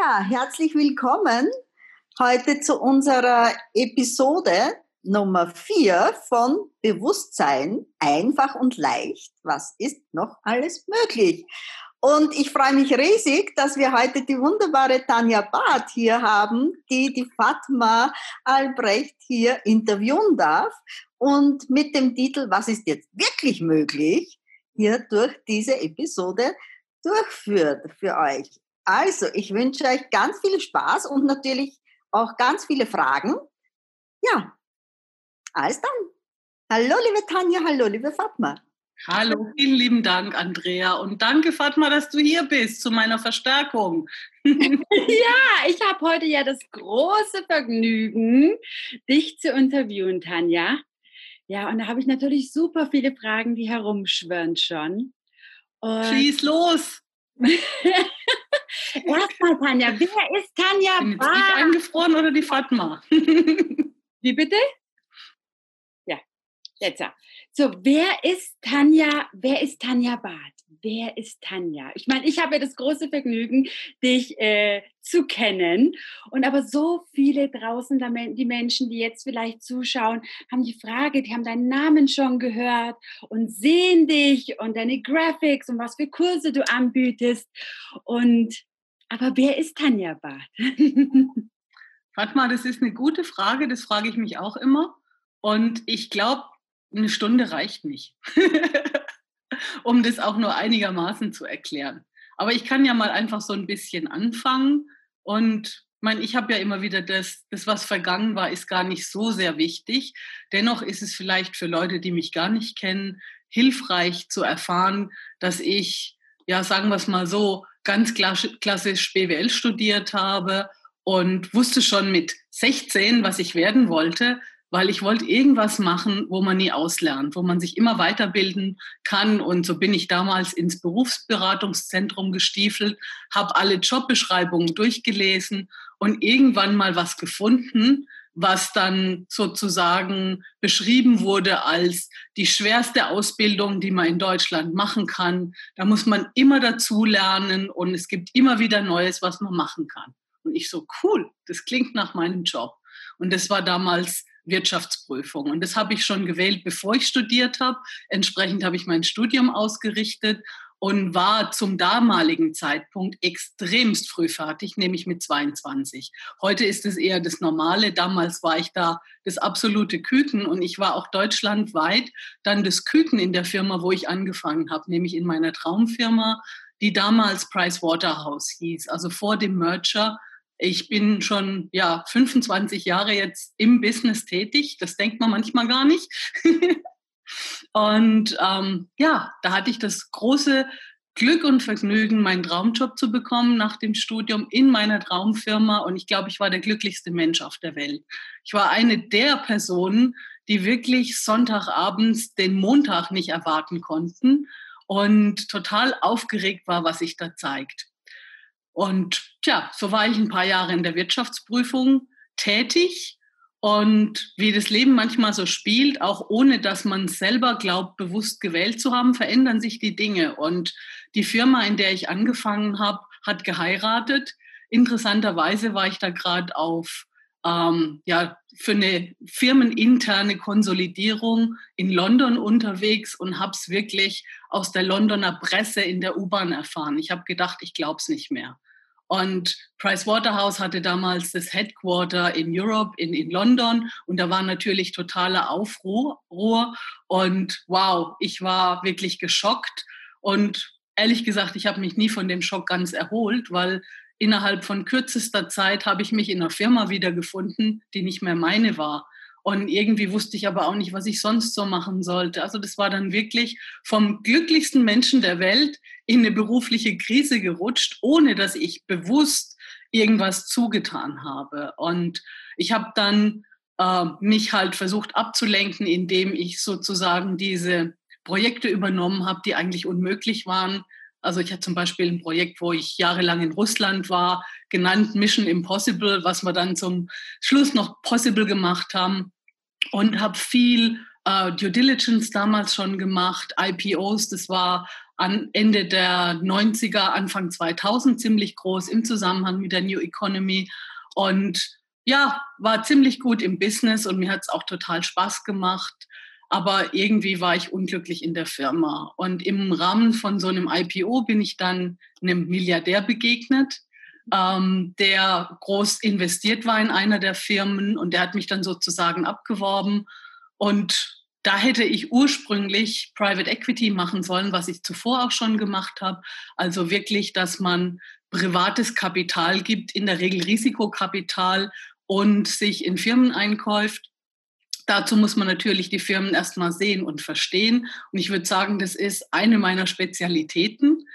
Ja, herzlich willkommen heute zu unserer Episode Nummer 4 von Bewusstsein, einfach und leicht. Was ist noch alles möglich? Und ich freue mich riesig, dass wir heute die wunderbare Tanja Barth hier haben, die die Fatma Albrecht hier interviewen darf und mit dem Titel Was ist jetzt wirklich möglich hier durch diese Episode durchführt für euch. Also, ich wünsche euch ganz viel Spaß und natürlich auch ganz viele Fragen. Ja, alles dann. Hallo, liebe Tanja, hallo, liebe Fatma. Hallo, vielen lieben Dank, Andrea. Und danke, Fatma, dass du hier bist zu meiner Verstärkung. ja, ich habe heute ja das große Vergnügen, dich zu interviewen, Tanja. Ja, und da habe ich natürlich super viele Fragen, die herumschwirren schon. Und Schieß los! Erstmal, Tanja, wer ist Tanja Bin Bar? Bin eingefroren oder die Fatma? Wie bitte? Ja, jetzt. So, wer ist Tanja, wer ist Tanja Barth? Wer ist Tanja? Ich meine, ich habe ja das große Vergnügen, dich äh, zu kennen. Und aber so viele draußen, die Menschen, die jetzt vielleicht zuschauen, haben die Frage, die haben deinen Namen schon gehört und sehen dich und deine Graphics und was für Kurse du anbietest. Und aber wer ist Tanja Barth? Fatma, das ist eine gute Frage, das frage ich mich auch immer. Und ich glaube, eine Stunde reicht nicht. um das auch nur einigermaßen zu erklären. Aber ich kann ja mal einfach so ein bisschen anfangen. Und mein, ich habe ja immer wieder das, das, was vergangen war, ist gar nicht so sehr wichtig. Dennoch ist es vielleicht für Leute, die mich gar nicht kennen, hilfreich zu erfahren, dass ich, ja, sagen wir es mal so, ganz klassisch BWL studiert habe und wusste schon mit 16, was ich werden wollte, weil ich wollte irgendwas machen, wo man nie auslernt, wo man sich immer weiterbilden kann. Und so bin ich damals ins Berufsberatungszentrum gestiefelt, habe alle Jobbeschreibungen durchgelesen und irgendwann mal was gefunden, was dann sozusagen beschrieben wurde als die schwerste Ausbildung, die man in Deutschland machen kann. Da muss man immer dazu lernen und es gibt immer wieder Neues, was man machen kann. Und ich so, cool, das klingt nach meinem Job. Und das war damals Wirtschaftsprüfung. Und das habe ich schon gewählt, bevor ich studiert habe. Entsprechend habe ich mein Studium ausgerichtet und war zum damaligen Zeitpunkt extremst früh fertig, nämlich mit 22. Heute ist es eher das Normale. Damals war ich da das absolute Küken und ich war auch deutschlandweit dann das Küken in der Firma, wo ich angefangen habe, nämlich in meiner Traumfirma, die damals Price Waterhouse hieß, also vor dem Merger ich bin schon ja 25 Jahre jetzt im Business tätig. Das denkt man manchmal gar nicht. und ähm, ja, da hatte ich das große Glück und Vergnügen, meinen Traumjob zu bekommen nach dem Studium in meiner Traumfirma. Und ich glaube, ich war der glücklichste Mensch auf der Welt. Ich war eine der Personen, die wirklich Sonntagabends den Montag nicht erwarten konnten und total aufgeregt war, was sich da zeigt. Und tja, so war ich ein paar Jahre in der Wirtschaftsprüfung tätig. Und wie das Leben manchmal so spielt, auch ohne dass man selber glaubt, bewusst gewählt zu haben, verändern sich die Dinge. Und die Firma, in der ich angefangen habe, hat geheiratet. Interessanterweise war ich da gerade auf ähm, ja, für eine firmeninterne Konsolidierung in London unterwegs und habe es wirklich aus der Londoner Presse in der U-Bahn erfahren. Ich habe gedacht, ich glaube es nicht mehr. Und Pricewaterhouse hatte damals das Headquarter in Europe, in, in London. Und da war natürlich totaler Aufruhr. Und wow, ich war wirklich geschockt. Und ehrlich gesagt, ich habe mich nie von dem Schock ganz erholt, weil innerhalb von kürzester Zeit habe ich mich in einer Firma wiedergefunden, die nicht mehr meine war. Und irgendwie wusste ich aber auch nicht, was ich sonst so machen sollte. Also das war dann wirklich vom glücklichsten Menschen der Welt in eine berufliche Krise gerutscht, ohne dass ich bewusst irgendwas zugetan habe. Und ich habe dann äh, mich halt versucht abzulenken, indem ich sozusagen diese Projekte übernommen habe, die eigentlich unmöglich waren. Also ich hatte zum Beispiel ein Projekt, wo ich jahrelang in Russland war, genannt Mission Impossible, was wir dann zum Schluss noch possible gemacht haben. Und habe viel äh, Due Diligence damals schon gemacht, IPOs, das war an Ende der 90er, Anfang 2000 ziemlich groß im Zusammenhang mit der New Economy. Und ja, war ziemlich gut im Business und mir hat es auch total Spaß gemacht. Aber irgendwie war ich unglücklich in der Firma. Und im Rahmen von so einem IPO bin ich dann einem Milliardär begegnet, ähm, der groß investiert war in einer der Firmen und der hat mich dann sozusagen abgeworben. Und da hätte ich ursprünglich Private Equity machen sollen, was ich zuvor auch schon gemacht habe. Also wirklich, dass man privates Kapital gibt, in der Regel Risikokapital und sich in Firmen einkauft. Dazu muss man natürlich die Firmen erstmal sehen und verstehen. Und ich würde sagen, das ist eine meiner Spezialitäten,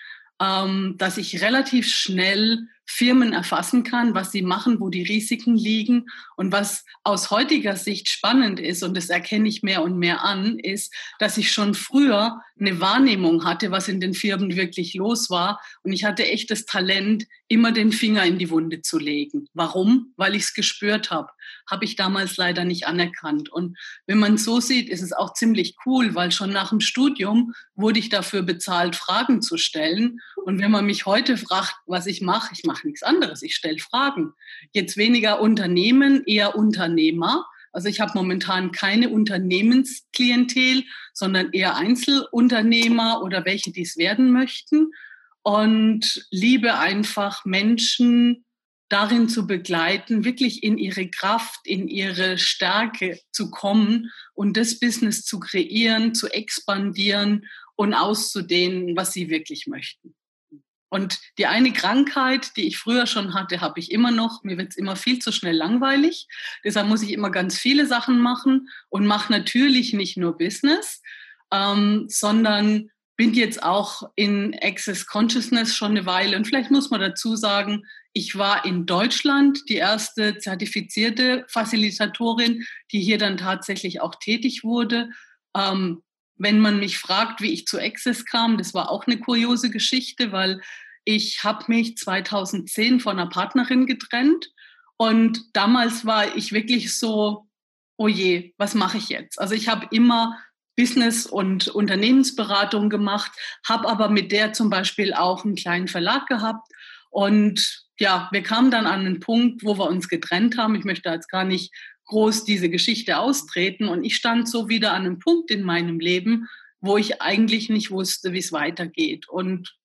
ähm, dass ich relativ schnell Firmen erfassen kann, was sie machen, wo die Risiken liegen. Und was aus heutiger Sicht spannend ist, und das erkenne ich mehr und mehr an, ist, dass ich schon früher eine Wahrnehmung hatte, was in den Firmen wirklich los war. Und ich hatte echt das Talent, immer den Finger in die Wunde zu legen. Warum? Weil ich es gespürt habe. Habe ich damals leider nicht anerkannt. Und wenn man so sieht, ist es auch ziemlich cool, weil schon nach dem Studium wurde ich dafür bezahlt, Fragen zu stellen. Und wenn man mich heute fragt, was ich mache, ich mache nichts anderes. Ich stelle Fragen. Jetzt weniger Unternehmen, eher Unternehmer. Also ich habe momentan keine Unternehmensklientel, sondern eher Einzelunternehmer oder welche, die es werden möchten. Und liebe einfach Menschen darin zu begleiten, wirklich in ihre Kraft, in ihre Stärke zu kommen und das Business zu kreieren, zu expandieren und auszudehnen, was sie wirklich möchten. Und die eine Krankheit, die ich früher schon hatte, habe ich immer noch. Mir wird es immer viel zu schnell langweilig. Deshalb muss ich immer ganz viele Sachen machen und mache natürlich nicht nur Business, ähm, sondern bin jetzt auch in Access Consciousness schon eine Weile. Und vielleicht muss man dazu sagen, ich war in Deutschland die erste zertifizierte Facilitatorin, die hier dann tatsächlich auch tätig wurde. Ähm, wenn man mich fragt, wie ich zu Access kam, das war auch eine kuriose Geschichte, weil ich habe mich 2010 von einer Partnerin getrennt und damals war ich wirklich so, oh je, was mache ich jetzt? Also ich habe immer Business- und Unternehmensberatung gemacht, habe aber mit der zum Beispiel auch einen kleinen Verlag gehabt und ja, wir kamen dann an einen Punkt, wo wir uns getrennt haben. Ich möchte jetzt gar nicht groß diese Geschichte austreten. Und ich stand so wieder an einem Punkt in meinem Leben, wo ich eigentlich nicht wusste, wie es weitergeht und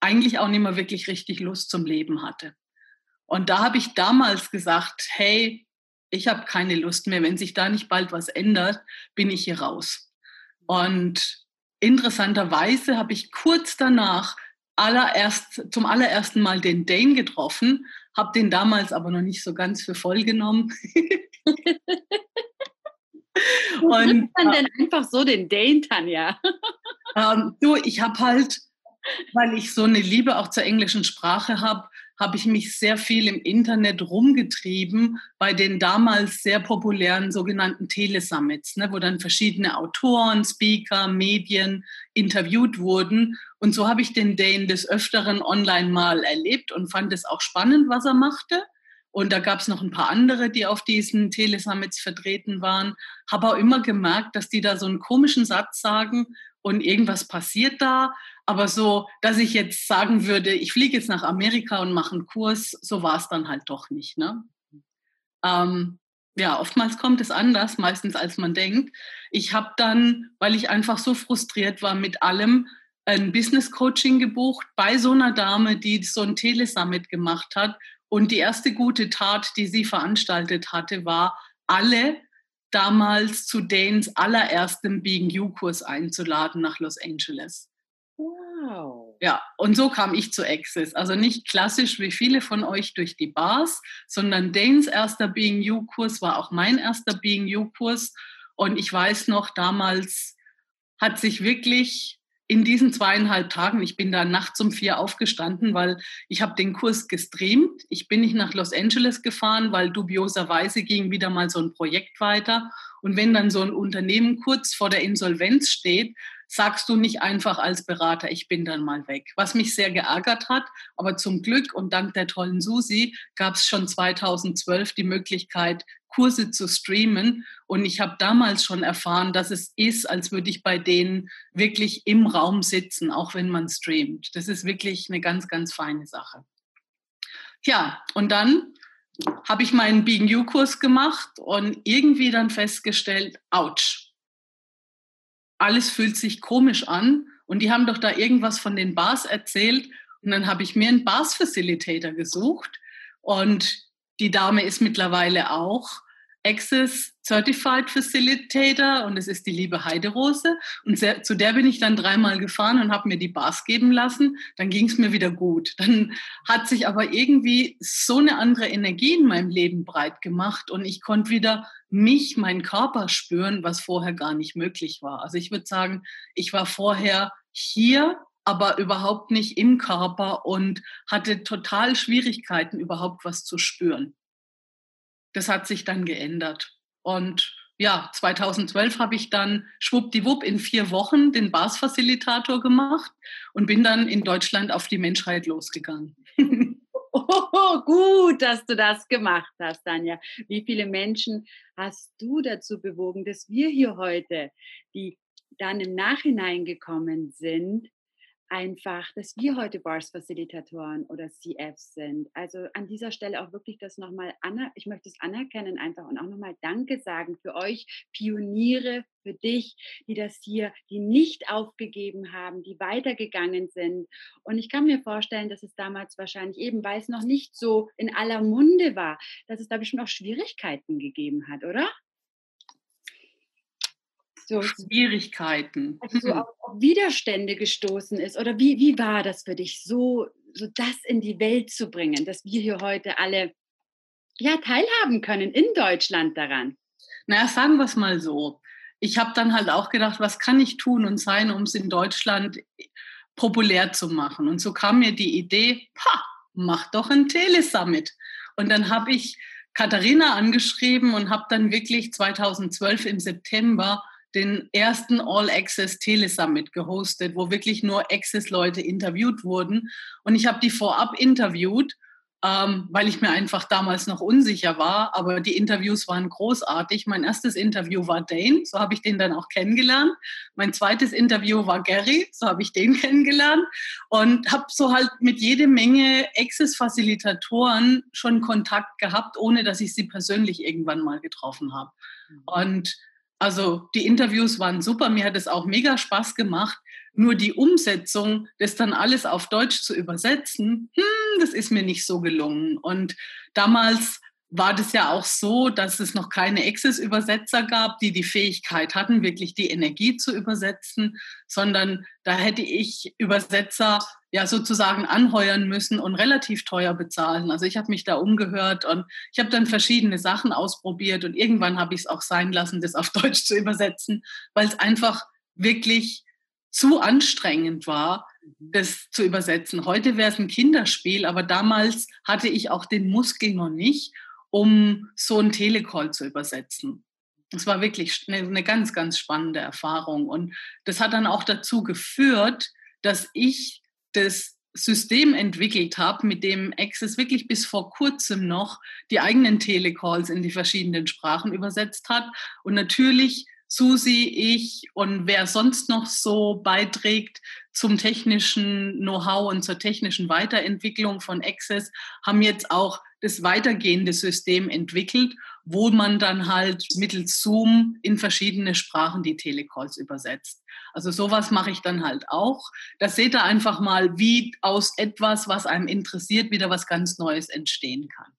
eigentlich auch nicht mehr wirklich richtig Lust zum Leben hatte. Und da habe ich damals gesagt, hey, ich habe keine Lust mehr. Wenn sich da nicht bald was ändert, bin ich hier raus. Und interessanterweise habe ich kurz danach allererst, zum allerersten Mal den Dane getroffen, habe den damals aber noch nicht so ganz für voll genommen. Und man denn einfach so den Dane, Tanja? Ähm, du, ich habe halt, weil ich so eine Liebe auch zur englischen Sprache habe, habe ich mich sehr viel im Internet rumgetrieben bei den damals sehr populären sogenannten Telesummits, ne, wo dann verschiedene Autoren, Speaker, Medien interviewt wurden. Und so habe ich den Dane des Öfteren online mal erlebt und fand es auch spannend, was er machte. Und da gab es noch ein paar andere, die auf diesen Telesummits vertreten waren. Habe auch immer gemerkt, dass die da so einen komischen Satz sagen und irgendwas passiert da. Aber so, dass ich jetzt sagen würde, ich fliege jetzt nach Amerika und mache einen Kurs, so war es dann halt doch nicht. Ne? Ähm, ja, oftmals kommt es anders, meistens als man denkt. Ich habe dann, weil ich einfach so frustriert war mit allem, ein Business Coaching gebucht bei so einer Dame, die so ein Telesummit gemacht hat. Und die erste gute Tat, die sie veranstaltet hatte, war, alle damals zu Danes allerersten Being You-Kurs einzuladen nach Los Angeles. Wow. Ja, und so kam ich zu Access. Also nicht klassisch wie viele von euch durch die Bars, sondern Danes erster Being You-Kurs war auch mein erster Being You-Kurs. Und ich weiß noch, damals hat sich wirklich in diesen zweieinhalb Tagen, ich bin da nachts um vier aufgestanden, weil ich habe den Kurs gestreamt. Ich bin nicht nach Los Angeles gefahren, weil dubioserweise ging wieder mal so ein Projekt weiter. Und wenn dann so ein Unternehmen kurz vor der Insolvenz steht, sagst du nicht einfach als Berater, ich bin dann mal weg. Was mich sehr geärgert hat, aber zum Glück und dank der tollen Susi gab es schon 2012 die Möglichkeit, Kurse zu streamen. Und ich habe damals schon erfahren, dass es ist, als würde ich bei denen wirklich im Raum sitzen, auch wenn man streamt. Das ist wirklich eine ganz, ganz feine Sache. Ja, und dann habe ich meinen Being You-Kurs gemacht und irgendwie dann festgestellt, ouch, alles fühlt sich komisch an und die haben doch da irgendwas von den Bars erzählt und dann habe ich mir einen Bars-Facilitator gesucht und die Dame ist mittlerweile auch Access Certified Facilitator und es ist die liebe Heiderose. Und sehr, zu der bin ich dann dreimal gefahren und habe mir die Bars geben lassen. Dann ging es mir wieder gut. Dann hat sich aber irgendwie so eine andere Energie in meinem Leben breit gemacht und ich konnte wieder mich, meinen Körper spüren, was vorher gar nicht möglich war. Also ich würde sagen, ich war vorher hier aber überhaupt nicht im Körper und hatte total Schwierigkeiten, überhaupt was zu spüren. Das hat sich dann geändert. Und ja, 2012 habe ich dann schwuppdiwupp in vier Wochen den BAS-Facilitator gemacht und bin dann in Deutschland auf die Menschheit losgegangen. Oh, gut, dass du das gemacht hast, Tanja. Wie viele Menschen hast du dazu bewogen, dass wir hier heute, die dann im Nachhinein gekommen sind, einfach, dass wir heute Bars-Facilitatoren oder CFs sind. Also an dieser Stelle auch wirklich das nochmal, ich möchte es anerkennen einfach und auch nochmal Danke sagen für euch Pioniere, für dich, die das hier, die nicht aufgegeben haben, die weitergegangen sind. Und ich kann mir vorstellen, dass es damals wahrscheinlich eben, weil es noch nicht so in aller Munde war, dass es da bestimmt auch Schwierigkeiten gegeben hat, oder? So Schwierigkeiten. Also so auf, auf, Widerstände gestoßen ist? Oder wie, wie war das für dich, so, so das in die Welt zu bringen, dass wir hier heute alle ja, teilhaben können in Deutschland daran? Naja, sagen wir es mal so. Ich habe dann halt auch gedacht, was kann ich tun und sein, um es in Deutschland populär zu machen? Und so kam mir die Idee, ha, mach doch ein Telesummit. Und dann habe ich Katharina angeschrieben und habe dann wirklich 2012 im September den ersten All Access Telesummit gehostet, wo wirklich nur Access-Leute interviewt wurden. Und ich habe die vorab interviewt, ähm, weil ich mir einfach damals noch unsicher war. Aber die Interviews waren großartig. Mein erstes Interview war Dane, so habe ich den dann auch kennengelernt. Mein zweites Interview war Gary, so habe ich den kennengelernt. Und habe so halt mit jede Menge Access-Facilitatoren schon Kontakt gehabt, ohne dass ich sie persönlich irgendwann mal getroffen habe. Mhm. Und also die Interviews waren super, mir hat es auch mega Spaß gemacht. Nur die Umsetzung, das dann alles auf Deutsch zu übersetzen, hm, das ist mir nicht so gelungen. Und damals war das ja auch so, dass es noch keine Access-Übersetzer gab, die die Fähigkeit hatten, wirklich die Energie zu übersetzen, sondern da hätte ich Übersetzer ja sozusagen anheuern müssen und relativ teuer bezahlen. Also ich habe mich da umgehört und ich habe dann verschiedene Sachen ausprobiert und irgendwann habe ich es auch sein lassen, das auf Deutsch zu übersetzen, weil es einfach wirklich zu anstrengend war, mhm. das zu übersetzen. Heute wäre es ein Kinderspiel, aber damals hatte ich auch den Muskel noch nicht um so einen Telecall zu übersetzen. Das war wirklich eine, eine ganz, ganz spannende Erfahrung. Und das hat dann auch dazu geführt, dass ich das System entwickelt habe, mit dem Access wirklich bis vor kurzem noch die eigenen Telecalls in die verschiedenen Sprachen übersetzt hat. Und natürlich Susi, ich und wer sonst noch so beiträgt zum technischen Know-how und zur technischen Weiterentwicklung von Access, haben jetzt auch das weitergehende System entwickelt, wo man dann halt mittels Zoom in verschiedene Sprachen die Telecalls übersetzt. Also sowas mache ich dann halt auch. Da seht ihr einfach mal, wie aus etwas, was einem interessiert, wieder was ganz Neues entstehen kann.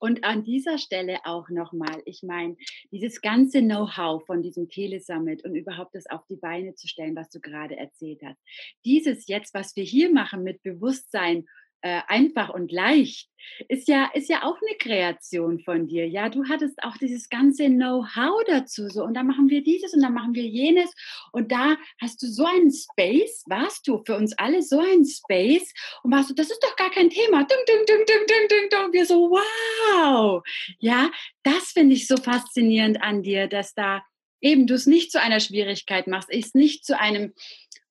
Und an dieser Stelle auch nochmal, ich meine, dieses ganze Know-how von diesem Telesummit und überhaupt das auf die Beine zu stellen, was du gerade erzählt hast. Dieses jetzt, was wir hier machen mit Bewusstsein äh, einfach und leicht, ist ja, ist ja auch eine Kreation von dir. Ja, du hattest auch dieses ganze Know-how dazu. So, und dann machen wir dieses und dann machen wir jenes. Und da hast du so einen Space, warst du für uns alle so ein Space und warst du, das ist doch gar kein Thema. Ding, ding, ding, ding, ding, ding, ding. Wir so, wow. Ja, das finde ich so faszinierend an dir, dass da eben du es nicht zu einer Schwierigkeit machst, es nicht zu einem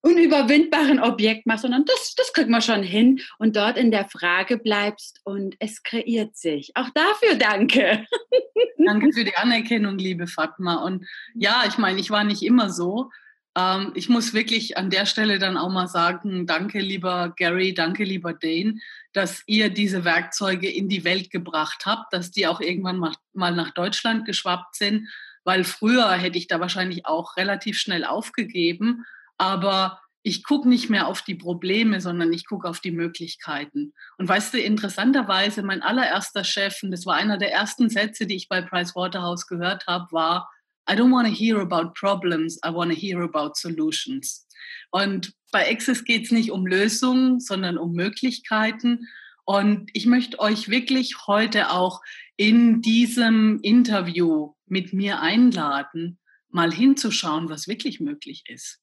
unüberwindbaren Objekt machst, sondern das, das kriegen wir schon hin und dort in der Frage bleibst und es kreiert sich. Auch dafür danke. Danke für die Anerkennung, liebe Fatma. Und ja, ich meine, ich war nicht immer so. Ähm, ich muss wirklich an der Stelle dann auch mal sagen, danke lieber Gary, danke lieber Dane, dass ihr diese Werkzeuge in die Welt gebracht habt, dass die auch irgendwann mal nach Deutschland geschwappt sind, weil früher hätte ich da wahrscheinlich auch relativ schnell aufgegeben aber ich gucke nicht mehr auf die Probleme, sondern ich gucke auf die Möglichkeiten. Und weißt du, interessanterweise, mein allererster Chef, und das war einer der ersten Sätze, die ich bei Pricewaterhouse gehört habe, war, I don't want to hear about problems, I want to hear about solutions. Und bei Access geht es nicht um Lösungen, sondern um Möglichkeiten. Und ich möchte euch wirklich heute auch in diesem Interview mit mir einladen, mal hinzuschauen, was wirklich möglich ist,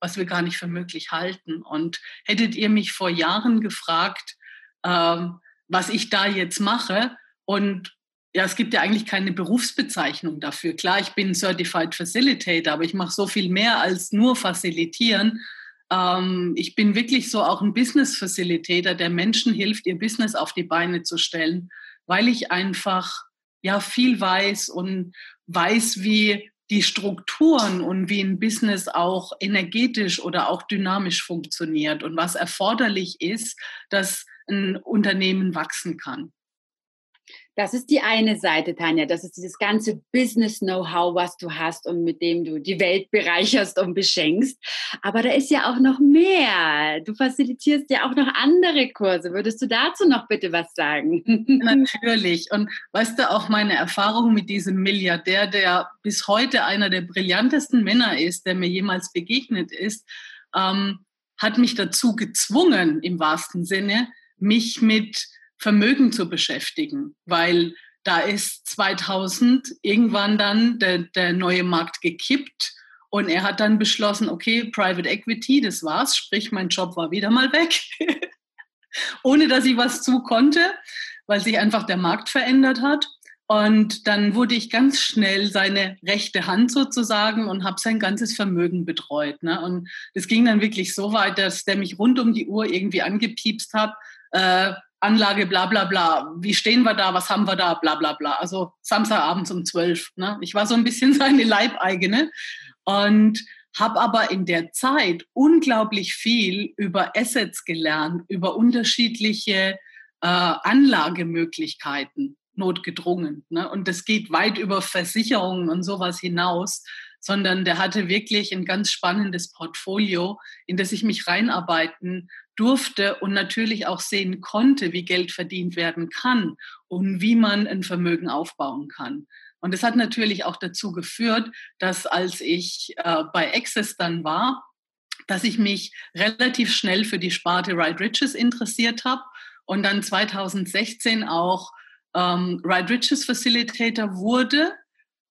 was wir gar nicht für möglich halten. Und hättet ihr mich vor Jahren gefragt, ähm, was ich da jetzt mache, und ja, es gibt ja eigentlich keine Berufsbezeichnung dafür. Klar, ich bin Certified Facilitator, aber ich mache so viel mehr als nur facilitieren. Ähm, ich bin wirklich so auch ein Business Facilitator, der Menschen hilft, ihr Business auf die Beine zu stellen, weil ich einfach ja viel weiß und weiß, wie die Strukturen und wie ein Business auch energetisch oder auch dynamisch funktioniert und was erforderlich ist, dass ein Unternehmen wachsen kann. Das ist die eine Seite, Tanja. Das ist dieses ganze Business-Know-how, was du hast und mit dem du die Welt bereicherst und beschenkst. Aber da ist ja auch noch mehr. Du facilitierst ja auch noch andere Kurse. Würdest du dazu noch bitte was sagen? Natürlich. Und weißt du, auch meine Erfahrung mit diesem Milliardär, der bis heute einer der brillantesten Männer ist, der mir jemals begegnet ist, ähm, hat mich dazu gezwungen, im wahrsten Sinne, mich mit Vermögen zu beschäftigen, weil da ist 2000 irgendwann dann der, der neue Markt gekippt und er hat dann beschlossen, okay, Private Equity, das war's, sprich mein Job war wieder mal weg, ohne dass ich was zu konnte, weil sich einfach der Markt verändert hat. Und dann wurde ich ganz schnell seine rechte Hand sozusagen und habe sein ganzes Vermögen betreut. Ne? Und das ging dann wirklich so weit, dass der mich rund um die Uhr irgendwie angepiepst hat. Äh, Anlage, bla bla bla, wie stehen wir da, was haben wir da, bla bla bla. Also Samstagabends um zwölf. Ne? Ich war so ein bisschen seine Leibeigene und habe aber in der Zeit unglaublich viel über Assets gelernt, über unterschiedliche äh, Anlagemöglichkeiten notgedrungen. Ne? Und das geht weit über Versicherungen und sowas hinaus, sondern der hatte wirklich ein ganz spannendes Portfolio, in das ich mich reinarbeiten durfte und natürlich auch sehen konnte, wie Geld verdient werden kann und wie man ein Vermögen aufbauen kann. Und das hat natürlich auch dazu geführt, dass als ich äh, bei Access dann war, dass ich mich relativ schnell für die Sparte Ride Riches interessiert habe und dann 2016 auch ähm, Ride Riches Facilitator wurde,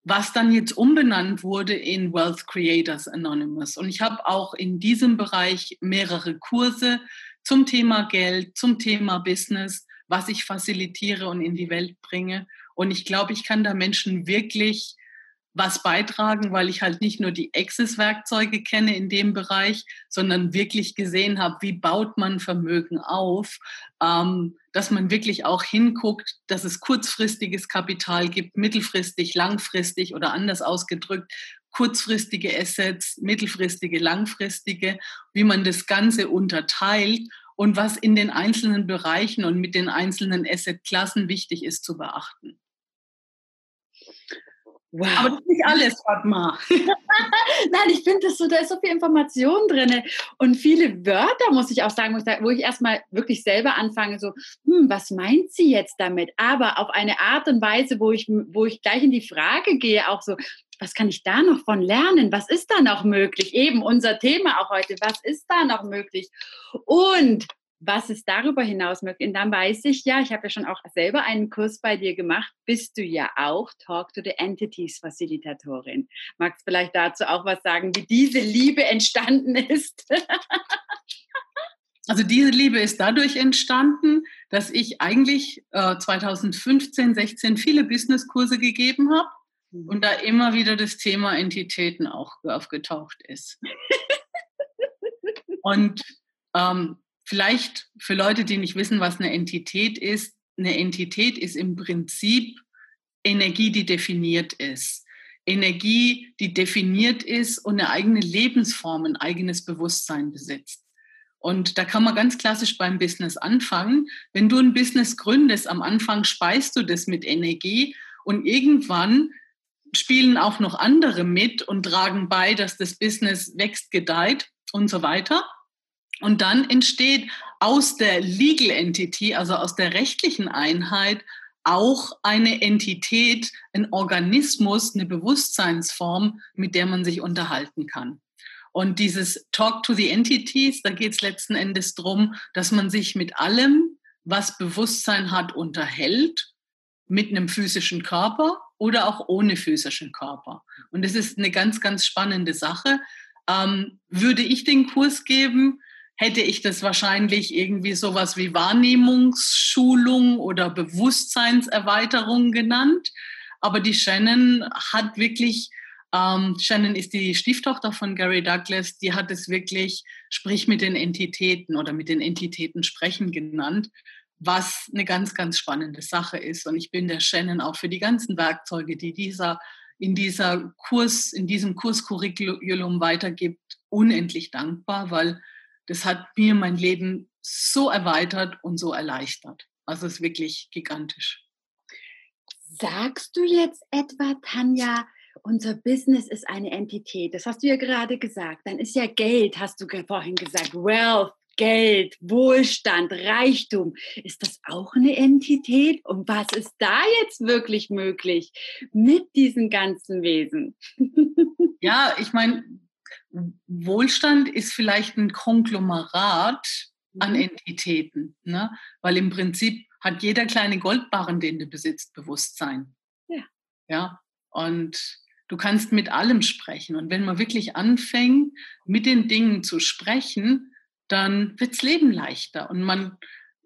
was dann jetzt umbenannt wurde in Wealth Creators Anonymous. Und ich habe auch in diesem Bereich mehrere Kurse zum Thema Geld, zum Thema Business, was ich facilitiere und in die Welt bringe. Und ich glaube, ich kann da Menschen wirklich was beitragen, weil ich halt nicht nur die Access-Werkzeuge kenne in dem Bereich, sondern wirklich gesehen habe, wie baut man Vermögen auf, ähm, dass man wirklich auch hinguckt, dass es kurzfristiges Kapital gibt, mittelfristig, langfristig oder anders ausgedrückt, kurzfristige Assets, mittelfristige, langfristige, wie man das Ganze unterteilt und was in den einzelnen Bereichen und mit den einzelnen Assetklassen wichtig ist zu beachten. Wow. Aber das ist nicht alles, Fatma. Nein, ich finde das so, da ist so viel Information drin und viele Wörter, muss ich auch sagen, wo ich, wo ich erstmal wirklich selber anfange, so, hm, was meint sie jetzt damit? Aber auf eine Art und Weise, wo ich, wo ich gleich in die Frage gehe, auch so, was kann ich da noch von lernen? Was ist da noch möglich? Eben unser Thema auch heute, was ist da noch möglich? Und was ist darüber hinaus möglich? Und dann weiß ich ja, ich habe ja schon auch selber einen Kurs bei dir gemacht, bist du ja auch Talk to the Entities Facilitatorin. Magst du vielleicht dazu auch was sagen, wie diese Liebe entstanden ist? Also diese Liebe ist dadurch entstanden, dass ich eigentlich äh, 2015, 16 viele Businesskurse gegeben habe mhm. und da immer wieder das Thema Entitäten auch aufgetaucht ist. Und ähm, vielleicht für Leute, die nicht wissen, was eine Entität ist, eine Entität ist im Prinzip Energie, die definiert ist. Energie, die definiert ist und eine eigene Lebensform, ein eigenes Bewusstsein besitzt. Und da kann man ganz klassisch beim Business anfangen. Wenn du ein Business gründest, am Anfang speist du das mit Energie und irgendwann spielen auch noch andere mit und tragen bei, dass das Business wächst, gedeiht und so weiter. Und dann entsteht aus der Legal Entity, also aus der rechtlichen Einheit, auch eine Entität, ein Organismus, eine Bewusstseinsform, mit der man sich unterhalten kann. Und dieses Talk to the Entities, da geht es letzten Endes darum, dass man sich mit allem, was Bewusstsein hat, unterhält, mit einem physischen Körper oder auch ohne physischen Körper. Und das ist eine ganz, ganz spannende Sache. Ähm, würde ich den Kurs geben, hätte ich das wahrscheinlich irgendwie sowas wie Wahrnehmungsschulung oder Bewusstseinserweiterung genannt. Aber die Shannon hat wirklich, ähm, Shannon ist die Stieftochter von Gary Douglas, die hat es wirklich, sprich mit den Entitäten oder mit den Entitäten sprechen genannt, was eine ganz, ganz spannende Sache ist. Und ich bin der Shannon auch für die ganzen Werkzeuge, die dieser in dieser Kurs, in diesem Kurscurriculum weitergibt, unendlich dankbar, weil das hat mir mein Leben so erweitert und so erleichtert. Also es ist wirklich gigantisch. Sagst du jetzt etwa, Tanja, unser Business ist eine Entität? Das hast du ja gerade gesagt. Dann ist ja Geld, hast du vorhin gesagt, Wealth, Geld, Wohlstand, Reichtum. Ist das auch eine Entität? Und was ist da jetzt wirklich möglich mit diesen ganzen Wesen? Ja, ich meine, Wohlstand ist vielleicht ein Konglomerat an mhm. Entitäten, ne? weil im Prinzip hat jeder kleine Goldbarren, den du besitzt, Bewusstsein. Ja. Ja. Und du kannst mit allem sprechen. Und wenn man wirklich anfängt, mit den Dingen zu sprechen, dann wird das Leben leichter. Und man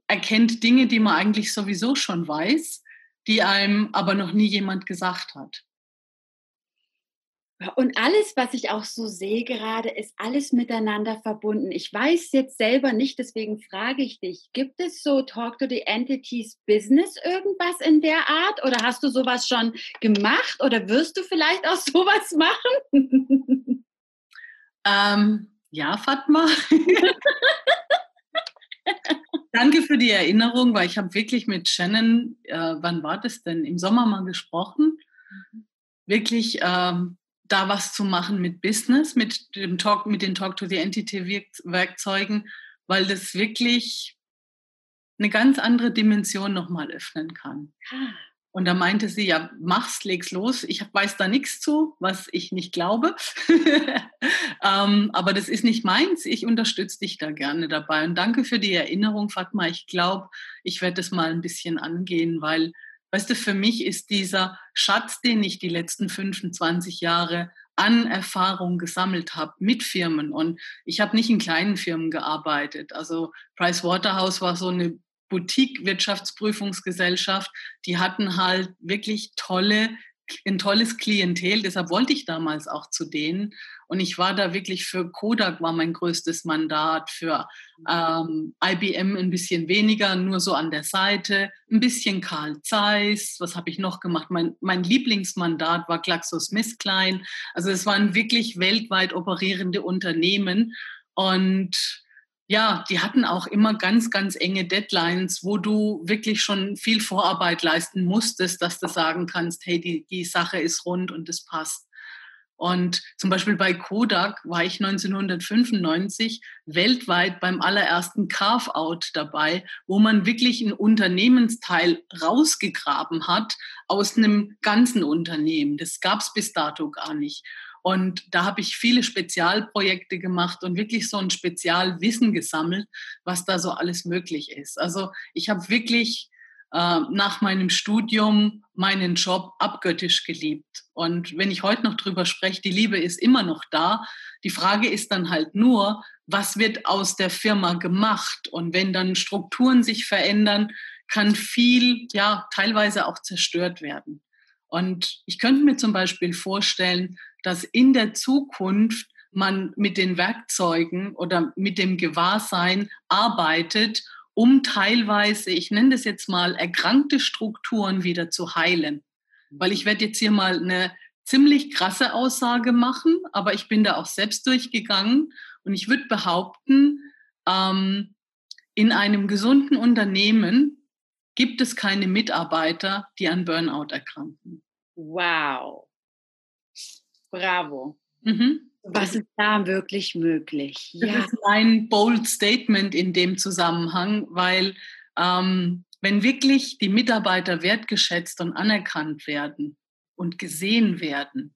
erkennt Dinge, die man eigentlich sowieso schon weiß, die einem aber noch nie jemand gesagt hat. Und alles, was ich auch so sehe gerade, ist alles miteinander verbunden. Ich weiß jetzt selber nicht, deswegen frage ich dich, gibt es so Talk to the Entities Business irgendwas in der Art? Oder hast du sowas schon gemacht? Oder wirst du vielleicht auch sowas machen? Ähm, ja, Fatma. Danke für die Erinnerung, weil ich habe wirklich mit Shannon, äh, wann war das denn, im Sommer mal gesprochen. Mhm. Wirklich ähm, da was zu machen mit Business, mit dem Talk, mit den Talk to the Entity Werkzeugen, weil das wirklich eine ganz andere Dimension nochmal öffnen kann. Ah. Und da meinte sie, ja, mach's, leg's los. Ich weiß da nichts zu, was ich nicht glaube. ähm, aber das ist nicht meins. Ich unterstütze dich da gerne dabei. Und danke für die Erinnerung, Fatma. Ich glaube, ich werde das mal ein bisschen angehen, weil Weißt du, für mich ist dieser Schatz, den ich die letzten 25 Jahre an Erfahrung gesammelt habe mit Firmen. Und ich habe nicht in kleinen Firmen gearbeitet. Also Price Waterhouse war so eine Boutique-Wirtschaftsprüfungsgesellschaft. Die hatten halt wirklich tolle ein tolles Klientel, deshalb wollte ich damals auch zu denen. Und ich war da wirklich für Kodak war mein größtes Mandat, für ähm, IBM ein bisschen weniger, nur so an der Seite, ein bisschen Karl Zeiss, was habe ich noch gemacht? Mein, mein Lieblingsmandat war GlaxoSmithKline. Also es waren wirklich weltweit operierende Unternehmen. Und ja, die hatten auch immer ganz, ganz enge Deadlines, wo du wirklich schon viel Vorarbeit leisten musstest, dass du sagen kannst, hey, die, die Sache ist rund und es passt. Und zum Beispiel bei Kodak war ich 1995 weltweit beim allerersten Carve-out dabei, wo man wirklich einen Unternehmensteil rausgegraben hat aus einem ganzen Unternehmen. Das gab es bis dato gar nicht. Und da habe ich viele Spezialprojekte gemacht und wirklich so ein Spezialwissen gesammelt, was da so alles möglich ist. Also ich habe wirklich äh, nach meinem Studium meinen Job abgöttisch geliebt. Und wenn ich heute noch drüber spreche, die Liebe ist immer noch da. Die Frage ist dann halt nur, was wird aus der Firma gemacht? Und wenn dann Strukturen sich verändern, kann viel, ja, teilweise auch zerstört werden. Und ich könnte mir zum Beispiel vorstellen, dass in der Zukunft man mit den Werkzeugen oder mit dem Gewahrsein arbeitet, um teilweise, ich nenne das jetzt mal, erkrankte Strukturen wieder zu heilen. Weil ich werde jetzt hier mal eine ziemlich krasse Aussage machen, aber ich bin da auch selbst durchgegangen und ich würde behaupten, ähm, in einem gesunden Unternehmen gibt es keine Mitarbeiter, die an Burnout erkranken. Wow. Bravo. Mhm. Was ist da wirklich möglich? Das ja. ist ein bold Statement in dem Zusammenhang, weil ähm, wenn wirklich die Mitarbeiter wertgeschätzt und anerkannt werden und gesehen werden,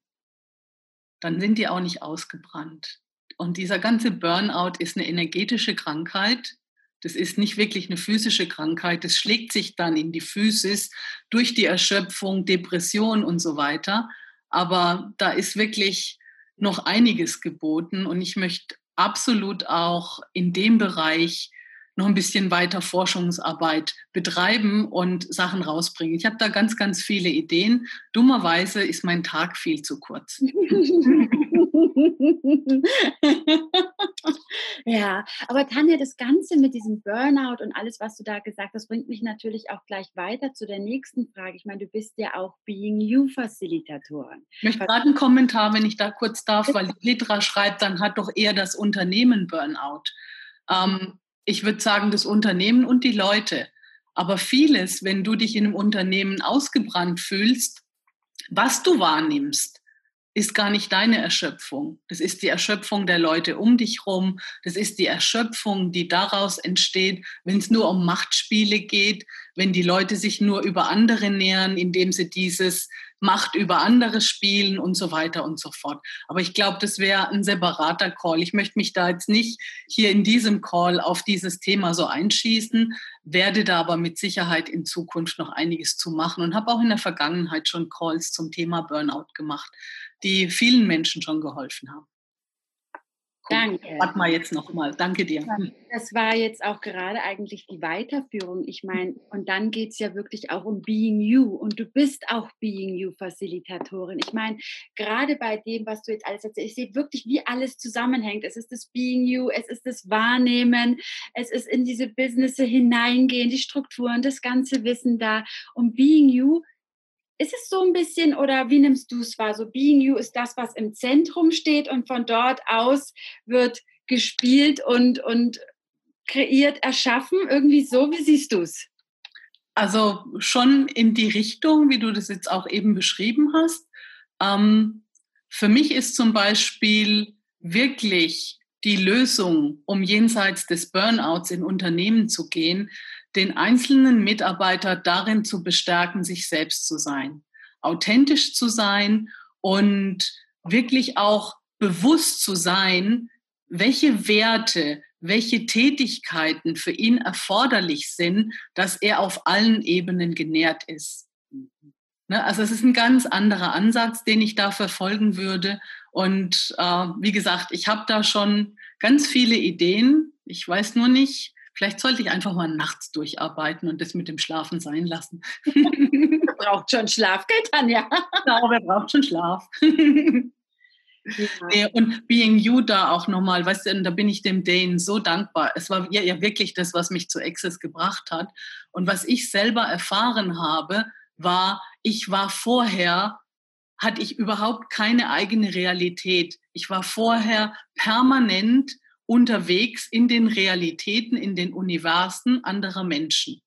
dann sind die auch nicht ausgebrannt. Und dieser ganze Burnout ist eine energetische Krankheit. Das ist nicht wirklich eine physische Krankheit. Das schlägt sich dann in die Physis durch die Erschöpfung, Depression und so weiter. Aber da ist wirklich noch einiges geboten und ich möchte absolut auch in dem Bereich noch ein bisschen weiter Forschungsarbeit betreiben und Sachen rausbringen. Ich habe da ganz, ganz viele Ideen. Dummerweise ist mein Tag viel zu kurz. ja, aber Tanja, das Ganze mit diesem Burnout und alles, was du da gesagt hast, bringt mich natürlich auch gleich weiter zu der nächsten Frage. Ich meine, du bist ja auch Being You Facilitatorin. Ich möchte gerade einen Kommentar, wenn ich da kurz darf, weil Petra schreibt, dann hat doch eher das Unternehmen Burnout. Ähm, ich würde sagen, das Unternehmen und die Leute. Aber vieles, wenn du dich in einem Unternehmen ausgebrannt fühlst, was du wahrnimmst, ist gar nicht deine Erschöpfung. Das ist die Erschöpfung der Leute um dich rum. Das ist die Erschöpfung, die daraus entsteht, wenn es nur um Machtspiele geht, wenn die Leute sich nur über andere nähern, indem sie dieses Macht über andere spielen und so weiter und so fort. Aber ich glaube, das wäre ein separater Call. Ich möchte mich da jetzt nicht hier in diesem Call auf dieses Thema so einschießen, werde da aber mit Sicherheit in Zukunft noch einiges zu machen und habe auch in der Vergangenheit schon Calls zum Thema Burnout gemacht, die vielen Menschen schon geholfen haben. Danke. Warte mal jetzt nochmal. Danke dir. Das war jetzt auch gerade eigentlich die Weiterführung. Ich meine, und dann geht es ja wirklich auch um Being You. Und du bist auch Being You Facilitatorin. Ich meine, gerade bei dem, was du jetzt alles erzählst, ich sehe wirklich, wie alles zusammenhängt. Es ist das Being You, es ist das Wahrnehmen, es ist in diese Business hineingehen, die Strukturen, das ganze Wissen da. Und Being You ist es so ein bisschen oder wie nimmst du es wahr? So Being You ist das, was im Zentrum steht und von dort aus wird gespielt und, und kreiert, erschaffen. Irgendwie so, wie siehst du es? Also schon in die Richtung, wie du das jetzt auch eben beschrieben hast. Ähm, für mich ist zum Beispiel wirklich die Lösung, um jenseits des Burnouts in Unternehmen zu gehen, den einzelnen Mitarbeiter darin zu bestärken, sich selbst zu sein, authentisch zu sein und wirklich auch bewusst zu sein, welche Werte, welche Tätigkeiten für ihn erforderlich sind, dass er auf allen Ebenen genährt ist. Ne, also es ist ein ganz anderer Ansatz, den ich da verfolgen würde. Und äh, wie gesagt, ich habe da schon ganz viele Ideen. Ich weiß nur nicht, Vielleicht sollte ich einfach mal nachts durcharbeiten und das mit dem Schlafen sein lassen. braucht schon Schlaf, geht dann ja. Genau, wer braucht schon Schlaf. Ja. Und Being You da auch nochmal, weißt du, da bin ich dem Dane so dankbar. Es war ja, ja wirklich das, was mich zu Access gebracht hat. Und was ich selber erfahren habe, war, ich war vorher, hatte ich überhaupt keine eigene Realität. Ich war vorher permanent unterwegs in den Realitäten, in den Universen anderer Menschen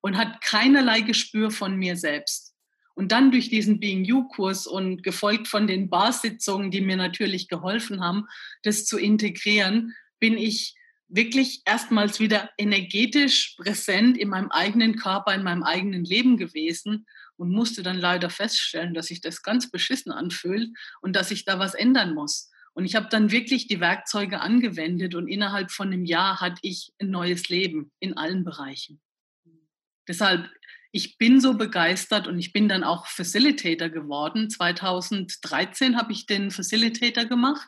und hat keinerlei Gespür von mir selbst. Und dann durch diesen Being You-Kurs und gefolgt von den Barsitzungen, die mir natürlich geholfen haben, das zu integrieren, bin ich wirklich erstmals wieder energetisch präsent in meinem eigenen Körper, in meinem eigenen Leben gewesen und musste dann leider feststellen, dass sich das ganz beschissen anfühlt und dass ich da was ändern muss. Und ich habe dann wirklich die Werkzeuge angewendet und innerhalb von einem Jahr hatte ich ein neues Leben in allen Bereichen. Deshalb, ich bin so begeistert und ich bin dann auch Facilitator geworden. 2013 habe ich den Facilitator gemacht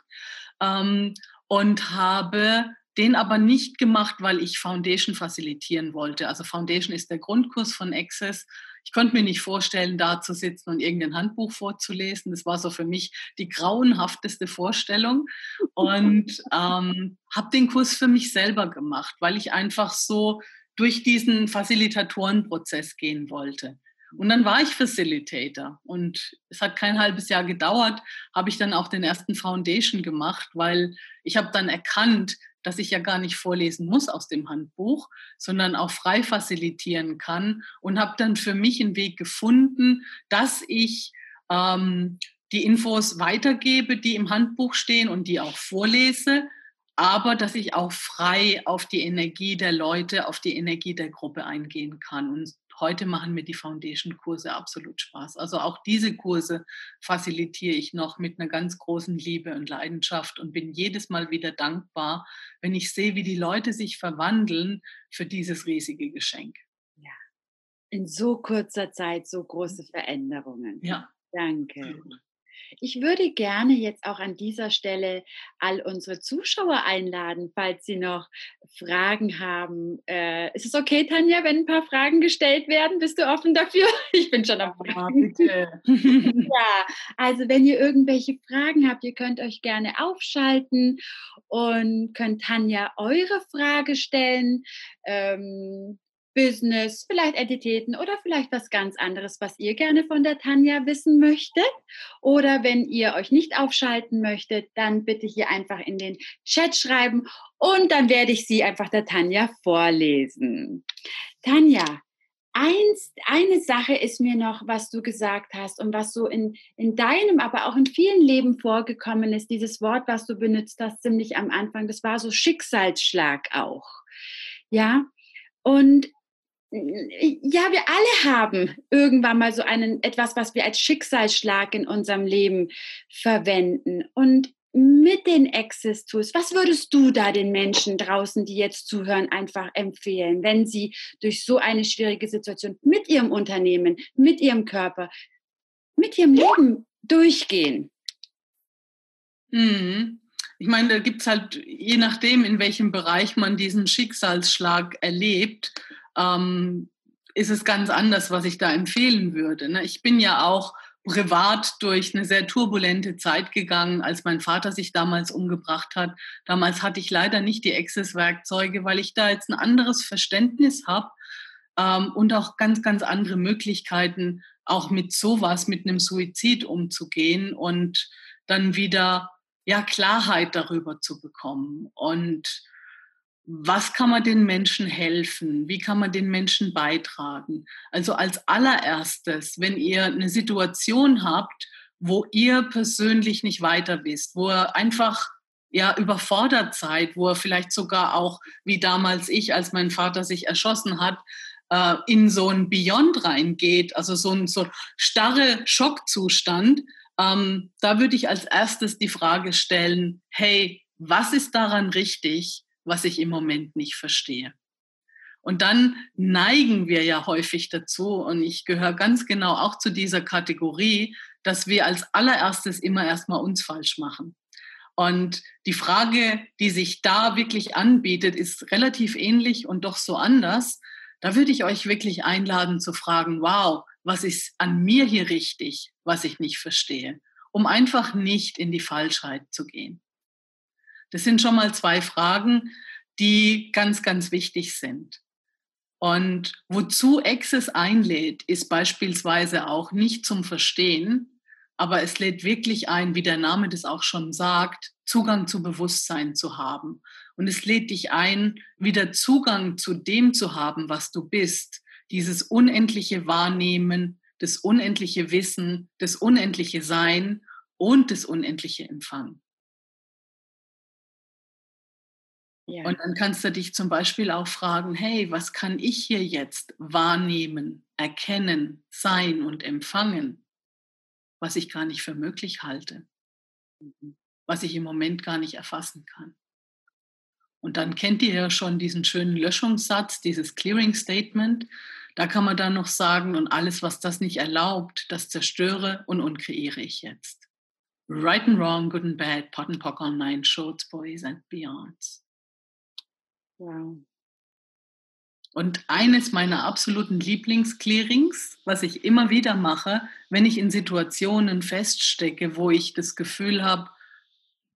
ähm, und habe den aber nicht gemacht, weil ich Foundation facilitieren wollte. Also Foundation ist der Grundkurs von Access. Ich konnte mir nicht vorstellen, da zu sitzen und irgendein Handbuch vorzulesen. Das war so für mich die grauenhafteste Vorstellung. Und ähm, habe den Kurs für mich selber gemacht, weil ich einfach so durch diesen Facilitatorenprozess gehen wollte. Und dann war ich Facilitator und es hat kein halbes Jahr gedauert, habe ich dann auch den ersten Foundation gemacht, weil ich habe dann erkannt, dass ich ja gar nicht vorlesen muss aus dem Handbuch, sondern auch frei facilitieren kann und habe dann für mich einen Weg gefunden, dass ich ähm, die Infos weitergebe, die im Handbuch stehen und die auch vorlese, aber dass ich auch frei auf die Energie der Leute, auf die Energie der Gruppe eingehen kann. Und heute machen mir die Foundation-Kurse absolut Spaß. Also auch diese Kurse facilitiere ich noch mit einer ganz großen Liebe und Leidenschaft und bin jedes Mal wieder dankbar, wenn ich sehe, wie die Leute sich verwandeln für dieses riesige Geschenk. Ja, in so kurzer Zeit so große Veränderungen. Ja. Danke. Ich würde gerne jetzt auch an dieser Stelle all unsere Zuschauer einladen, falls sie noch Fragen haben. Äh, ist es okay, Tanja, wenn ein paar Fragen gestellt werden? Bist du offen dafür? Ich bin schon am Fragen. Ja, ja, also wenn ihr irgendwelche Fragen habt, ihr könnt euch gerne aufschalten und könnt Tanja eure Frage stellen. Ähm, Business, vielleicht Entitäten oder vielleicht was ganz anderes, was ihr gerne von der Tanja wissen möchtet. Oder wenn ihr euch nicht aufschalten möchtet, dann bitte hier einfach in den Chat schreiben und dann werde ich sie einfach der Tanja vorlesen. Tanja, eins, eine Sache ist mir noch, was du gesagt hast und was so in, in deinem, aber auch in vielen Leben vorgekommen ist, dieses Wort, was du benutzt hast, ziemlich am Anfang, das war so Schicksalsschlag auch. Ja, und ja, wir alle haben irgendwann mal so einen, etwas, was wir als Schicksalsschlag in unserem Leben verwenden. Und mit den Access Tools, was würdest du da den Menschen draußen, die jetzt zuhören, einfach empfehlen, wenn sie durch so eine schwierige Situation mit ihrem Unternehmen, mit ihrem Körper, mit ihrem Leben durchgehen? Mhm. Ich meine, da gibt es halt, je nachdem, in welchem Bereich man diesen Schicksalsschlag erlebt, ähm, ist es ganz anders, was ich da empfehlen würde. Ne? Ich bin ja auch privat durch eine sehr turbulente Zeit gegangen, als mein Vater sich damals umgebracht hat. Damals hatte ich leider nicht die Access-Werkzeuge, weil ich da jetzt ein anderes Verständnis habe ähm, und auch ganz, ganz andere Möglichkeiten, auch mit sowas, mit einem Suizid umzugehen und dann wieder ja, Klarheit darüber zu bekommen. Und was kann man den Menschen helfen? Wie kann man den Menschen beitragen? Also als allererstes, wenn ihr eine Situation habt, wo ihr persönlich nicht weiter wisst, wo ihr einfach ja überfordert seid, wo ihr vielleicht sogar auch, wie damals ich, als mein Vater sich erschossen hat, äh, in so ein Beyond reingeht, also so ein so starre Schockzustand, ähm, da würde ich als erstes die Frage stellen, hey, was ist daran richtig? Was ich im Moment nicht verstehe. Und dann neigen wir ja häufig dazu, und ich gehöre ganz genau auch zu dieser Kategorie, dass wir als allererstes immer erstmal uns falsch machen. Und die Frage, die sich da wirklich anbietet, ist relativ ähnlich und doch so anders. Da würde ich euch wirklich einladen zu fragen, wow, was ist an mir hier richtig, was ich nicht verstehe, um einfach nicht in die Falschheit zu gehen. Das sind schon mal zwei Fragen, die ganz, ganz wichtig sind. Und wozu Access einlädt, ist beispielsweise auch nicht zum Verstehen, aber es lädt wirklich ein, wie der Name das auch schon sagt, Zugang zu Bewusstsein zu haben. Und es lädt dich ein, wieder Zugang zu dem zu haben, was du bist. Dieses unendliche Wahrnehmen, das unendliche Wissen, das unendliche Sein und das unendliche Empfangen. Ja. Und dann kannst du dich zum Beispiel auch fragen, hey, was kann ich hier jetzt wahrnehmen, erkennen, sein und empfangen, was ich gar nicht für möglich halte, mhm. was ich im Moment gar nicht erfassen kann. Und dann kennt ihr ja schon diesen schönen Löschungssatz, dieses Clearing Statement. Da kann man dann noch sagen, und alles, was das nicht erlaubt, das zerstöre und unkreiere ich jetzt. Right and wrong, good and bad, pot and pock online, shorts, boys and beyonds. Wow. Und eines meiner absoluten Lieblingsclearings, was ich immer wieder mache, wenn ich in Situationen feststecke, wo ich das Gefühl habe,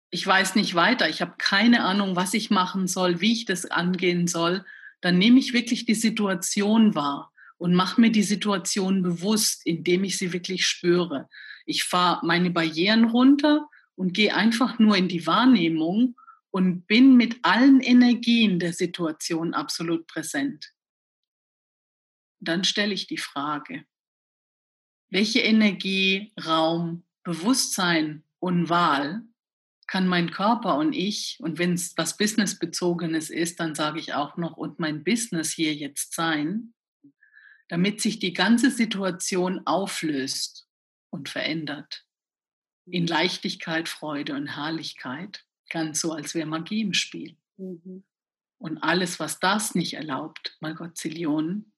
ich weiß nicht weiter, ich habe keine Ahnung, was ich machen soll, wie ich das angehen soll, dann nehme ich wirklich die Situation wahr und mache mir die Situation bewusst, indem ich sie wirklich spüre. Ich fahre meine Barrieren runter und gehe einfach nur in die Wahrnehmung und bin mit allen Energien der Situation absolut präsent. Dann stelle ich die Frage, welche Energie, Raum, Bewusstsein und Wahl kann mein Körper und ich, und wenn es was Businessbezogenes ist, dann sage ich auch noch, und mein Business hier jetzt sein, damit sich die ganze Situation auflöst und verändert. In Leichtigkeit, Freude und Herrlichkeit ganz so, als wäre Magie im Spiel. Mhm. Und alles, was das nicht erlaubt, mal Gott Zillionen,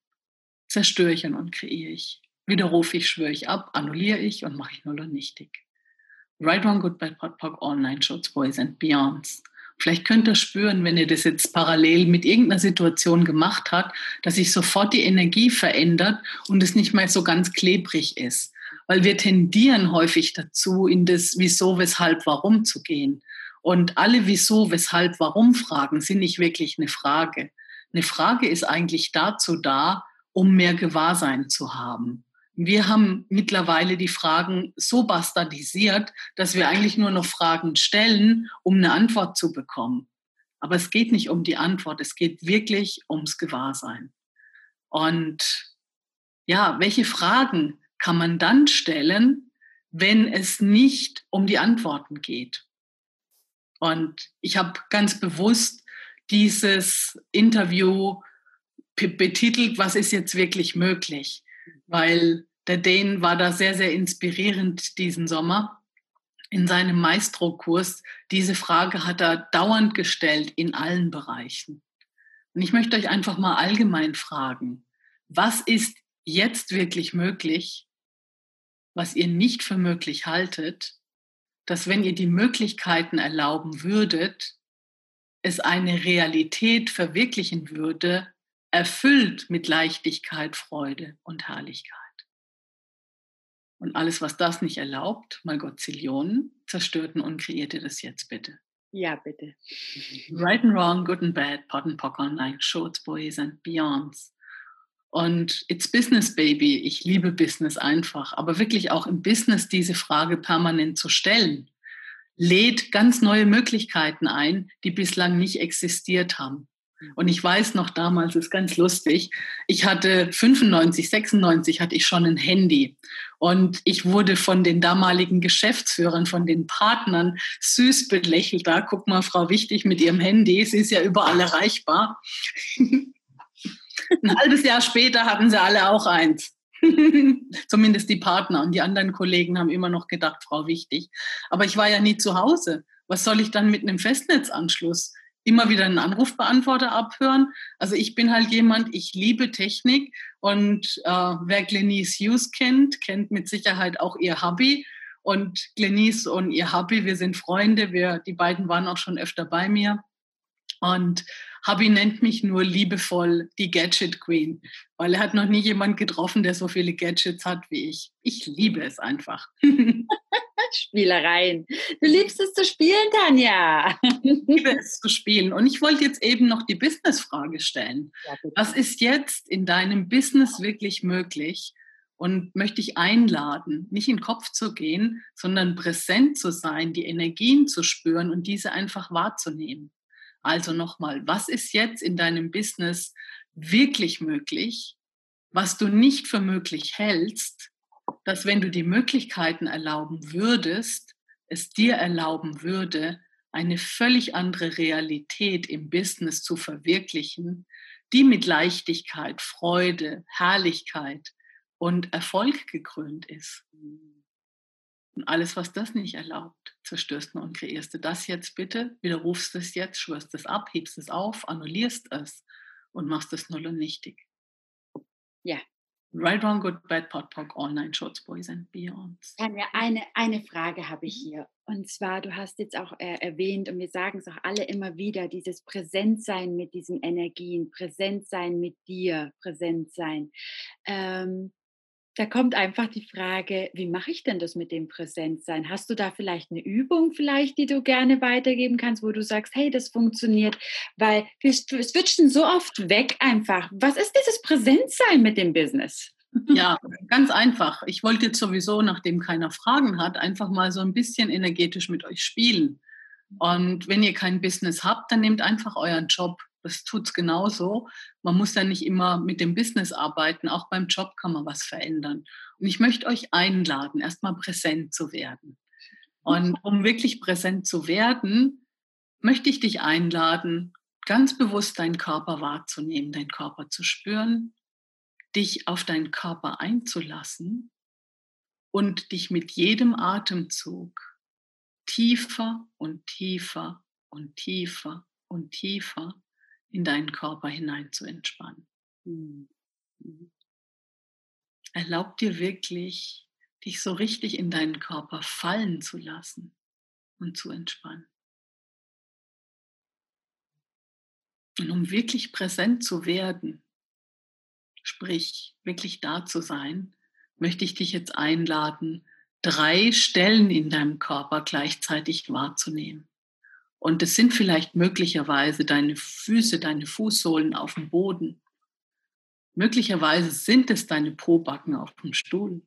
zerstöre ich und kreiere ich. Widerrufe ich, schwöre ich ab, annulliere ich und mache ich null und nichtig. Right One Good Bad Pot Pop Online Shows Boys and Beyonds. Vielleicht könnt ihr spüren, wenn ihr das jetzt parallel mit irgendeiner Situation gemacht habt, dass sich sofort die Energie verändert und es nicht mehr so ganz klebrig ist. Weil wir tendieren häufig dazu, in das Wieso, Weshalb, Warum zu gehen. Und alle wieso, weshalb, warum Fragen sind nicht wirklich eine Frage. Eine Frage ist eigentlich dazu da, um mehr Gewahrsein zu haben. Wir haben mittlerweile die Fragen so bastardisiert, dass wir eigentlich nur noch Fragen stellen, um eine Antwort zu bekommen. Aber es geht nicht um die Antwort, es geht wirklich ums Gewahrsein. Und ja, welche Fragen kann man dann stellen, wenn es nicht um die Antworten geht? Und ich habe ganz bewusst dieses Interview betitelt, was ist jetzt wirklich möglich? Weil der Dane war da sehr, sehr inspirierend diesen Sommer. In seinem Maestro-Kurs, diese Frage hat er dauernd gestellt in allen Bereichen. Und ich möchte euch einfach mal allgemein fragen, was ist jetzt wirklich möglich, was ihr nicht für möglich haltet dass wenn ihr die Möglichkeiten erlauben würdet, es eine Realität verwirklichen würde, erfüllt mit Leichtigkeit, Freude und Herrlichkeit. Und alles, was das nicht erlaubt, mal Gott Zillionen, zerstörten und kreierte das jetzt bitte. Ja, bitte. Right and wrong, good and bad, pot and pock online, shorts, boys and beyonds. Und it's Business Baby. Ich liebe Business einfach. Aber wirklich auch im Business diese Frage permanent zu stellen, lädt ganz neue Möglichkeiten ein, die bislang nicht existiert haben. Und ich weiß noch damals, ist ganz lustig, ich hatte 95, 96 hatte ich schon ein Handy. Und ich wurde von den damaligen Geschäftsführern, von den Partnern süß belächelt. Da, guck mal, Frau Wichtig mit ihrem Handy, sie ist ja überall erreichbar. Ein halbes Jahr später hatten sie alle auch eins. Zumindest die Partner und die anderen Kollegen haben immer noch gedacht, Frau wichtig. Aber ich war ja nie zu Hause. Was soll ich dann mit einem Festnetzanschluss? Immer wieder einen Anrufbeantworter abhören. Also ich bin halt jemand, ich liebe Technik und äh, wer Glenise Hughes kennt, kennt mit Sicherheit auch ihr Hobby. Und Glenise und ihr Hubby, wir sind Freunde, wir, die beiden waren auch schon öfter bei mir. Und Hubby nennt mich nur liebevoll die Gadget Queen, weil er hat noch nie jemand getroffen, der so viele Gadgets hat wie ich. Ich liebe es einfach. Spielereien. Du liebst es zu spielen, Tanja. ich liebe es zu spielen. Und ich wollte jetzt eben noch die Business-Frage stellen. Ja, Was ist jetzt in deinem Business wirklich möglich? Und möchte ich einladen, nicht in den Kopf zu gehen, sondern präsent zu sein, die Energien zu spüren und diese einfach wahrzunehmen. Also nochmal, was ist jetzt in deinem Business wirklich möglich, was du nicht für möglich hältst, dass wenn du die Möglichkeiten erlauben würdest, es dir erlauben würde, eine völlig andere Realität im Business zu verwirklichen, die mit Leichtigkeit, Freude, Herrlichkeit und Erfolg gekrönt ist. Und alles, was das nicht erlaubt, zerstörst du und kreierst du das jetzt bitte, widerrufst es jetzt, schwörst es ab, hebst es auf, annullierst es und machst es null und nichtig. Ja, Right, Wrong, Good, Bad, Pot, Pock, All Nine Shorts, Boys and Beyonds. Tanja, eine, eine Frage habe ich hier. Und zwar, du hast jetzt auch äh, erwähnt, und wir sagen es auch alle immer wieder, dieses Präsentsein mit diesen Energien, Präsentsein mit dir, Präsentsein. Ähm, da kommt einfach die Frage, wie mache ich denn das mit dem Präsentsein? Hast du da vielleicht eine Übung, vielleicht, die du gerne weitergeben kannst, wo du sagst, hey, das funktioniert, weil wir switchen so oft weg einfach. Was ist dieses Präsentsein mit dem Business? Ja, ganz einfach. Ich wollte jetzt sowieso, nachdem keiner Fragen hat, einfach mal so ein bisschen energetisch mit euch spielen. Und wenn ihr kein Business habt, dann nehmt einfach euren Job das tut es genauso. Man muss ja nicht immer mit dem Business arbeiten, auch beim Job kann man was verändern. Und ich möchte euch einladen, erstmal präsent zu werden. Und um wirklich präsent zu werden, möchte ich dich einladen, ganz bewusst deinen Körper wahrzunehmen, deinen Körper zu spüren, dich auf deinen Körper einzulassen und dich mit jedem Atemzug tiefer und tiefer und tiefer und tiefer in deinen Körper hinein zu entspannen. Mhm. Erlaub dir wirklich, dich so richtig in deinen Körper fallen zu lassen und zu entspannen. Und um wirklich präsent zu werden, sprich wirklich da zu sein, möchte ich dich jetzt einladen, drei Stellen in deinem Körper gleichzeitig wahrzunehmen. Und es sind vielleicht möglicherweise deine Füße, deine Fußsohlen auf dem Boden. Möglicherweise sind es deine Pobacken auf dem Stuhl.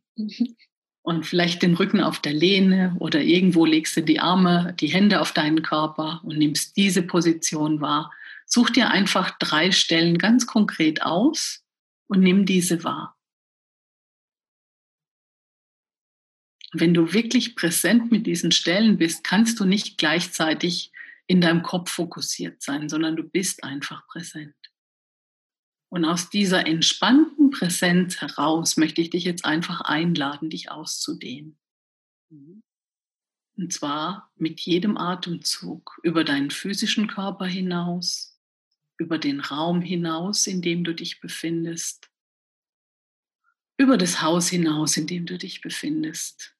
Und vielleicht den Rücken auf der Lehne oder irgendwo legst du die Arme, die Hände auf deinen Körper und nimmst diese Position wahr. Such dir einfach drei Stellen ganz konkret aus und nimm diese wahr. Wenn du wirklich präsent mit diesen Stellen bist, kannst du nicht gleichzeitig in deinem Kopf fokussiert sein, sondern du bist einfach präsent. Und aus dieser entspannten Präsenz heraus möchte ich dich jetzt einfach einladen, dich auszudehnen. Und zwar mit jedem Atemzug über deinen physischen Körper hinaus, über den Raum hinaus, in dem du dich befindest, über das Haus hinaus, in dem du dich befindest,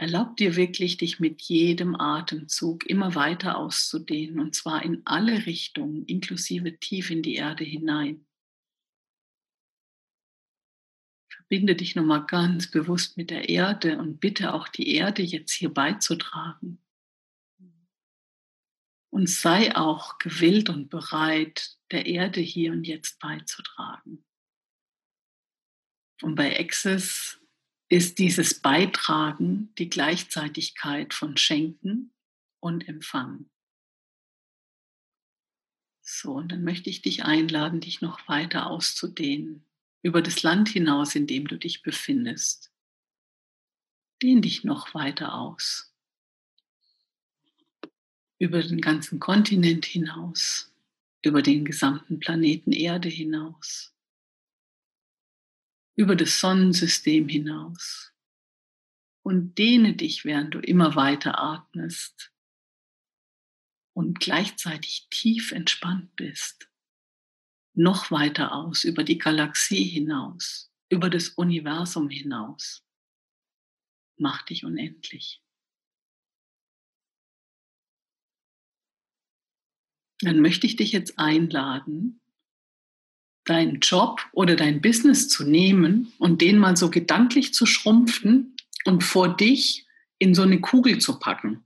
Erlaub dir wirklich, dich mit jedem Atemzug immer weiter auszudehnen und zwar in alle Richtungen, inklusive tief in die Erde hinein. Verbinde dich nochmal ganz bewusst mit der Erde und bitte auch die Erde jetzt hier beizutragen. Und sei auch gewillt und bereit, der Erde hier und jetzt beizutragen. Und bei Access ist dieses Beitragen die Gleichzeitigkeit von Schenken und Empfangen. So, und dann möchte ich dich einladen, dich noch weiter auszudehnen, über das Land hinaus, in dem du dich befindest. Dehn dich noch weiter aus. Über den ganzen Kontinent hinaus, über den gesamten Planeten Erde hinaus über das Sonnensystem hinaus und dehne dich, während du immer weiter atmest und gleichzeitig tief entspannt bist, noch weiter aus über die Galaxie hinaus, über das Universum hinaus. Mach dich unendlich. Dann möchte ich dich jetzt einladen, deinen Job oder dein Business zu nehmen und den mal so gedanklich zu schrumpfen und vor dich in so eine Kugel zu packen.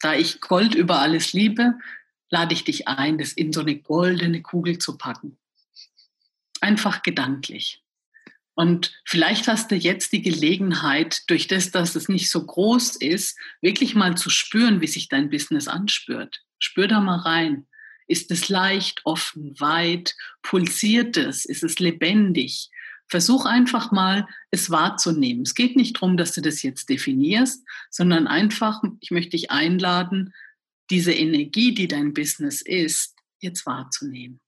Da ich Gold über alles liebe, lade ich dich ein, das in so eine goldene Kugel zu packen. Einfach gedanklich. Und vielleicht hast du jetzt die Gelegenheit, durch das, dass es nicht so groß ist, wirklich mal zu spüren, wie sich dein Business anspürt. Spür da mal rein. Ist es leicht, offen, weit? Pulsiert es? Ist es lebendig? Versuch einfach mal, es wahrzunehmen. Es geht nicht darum, dass du das jetzt definierst, sondern einfach, ich möchte dich einladen, diese Energie, die dein Business ist, jetzt wahrzunehmen.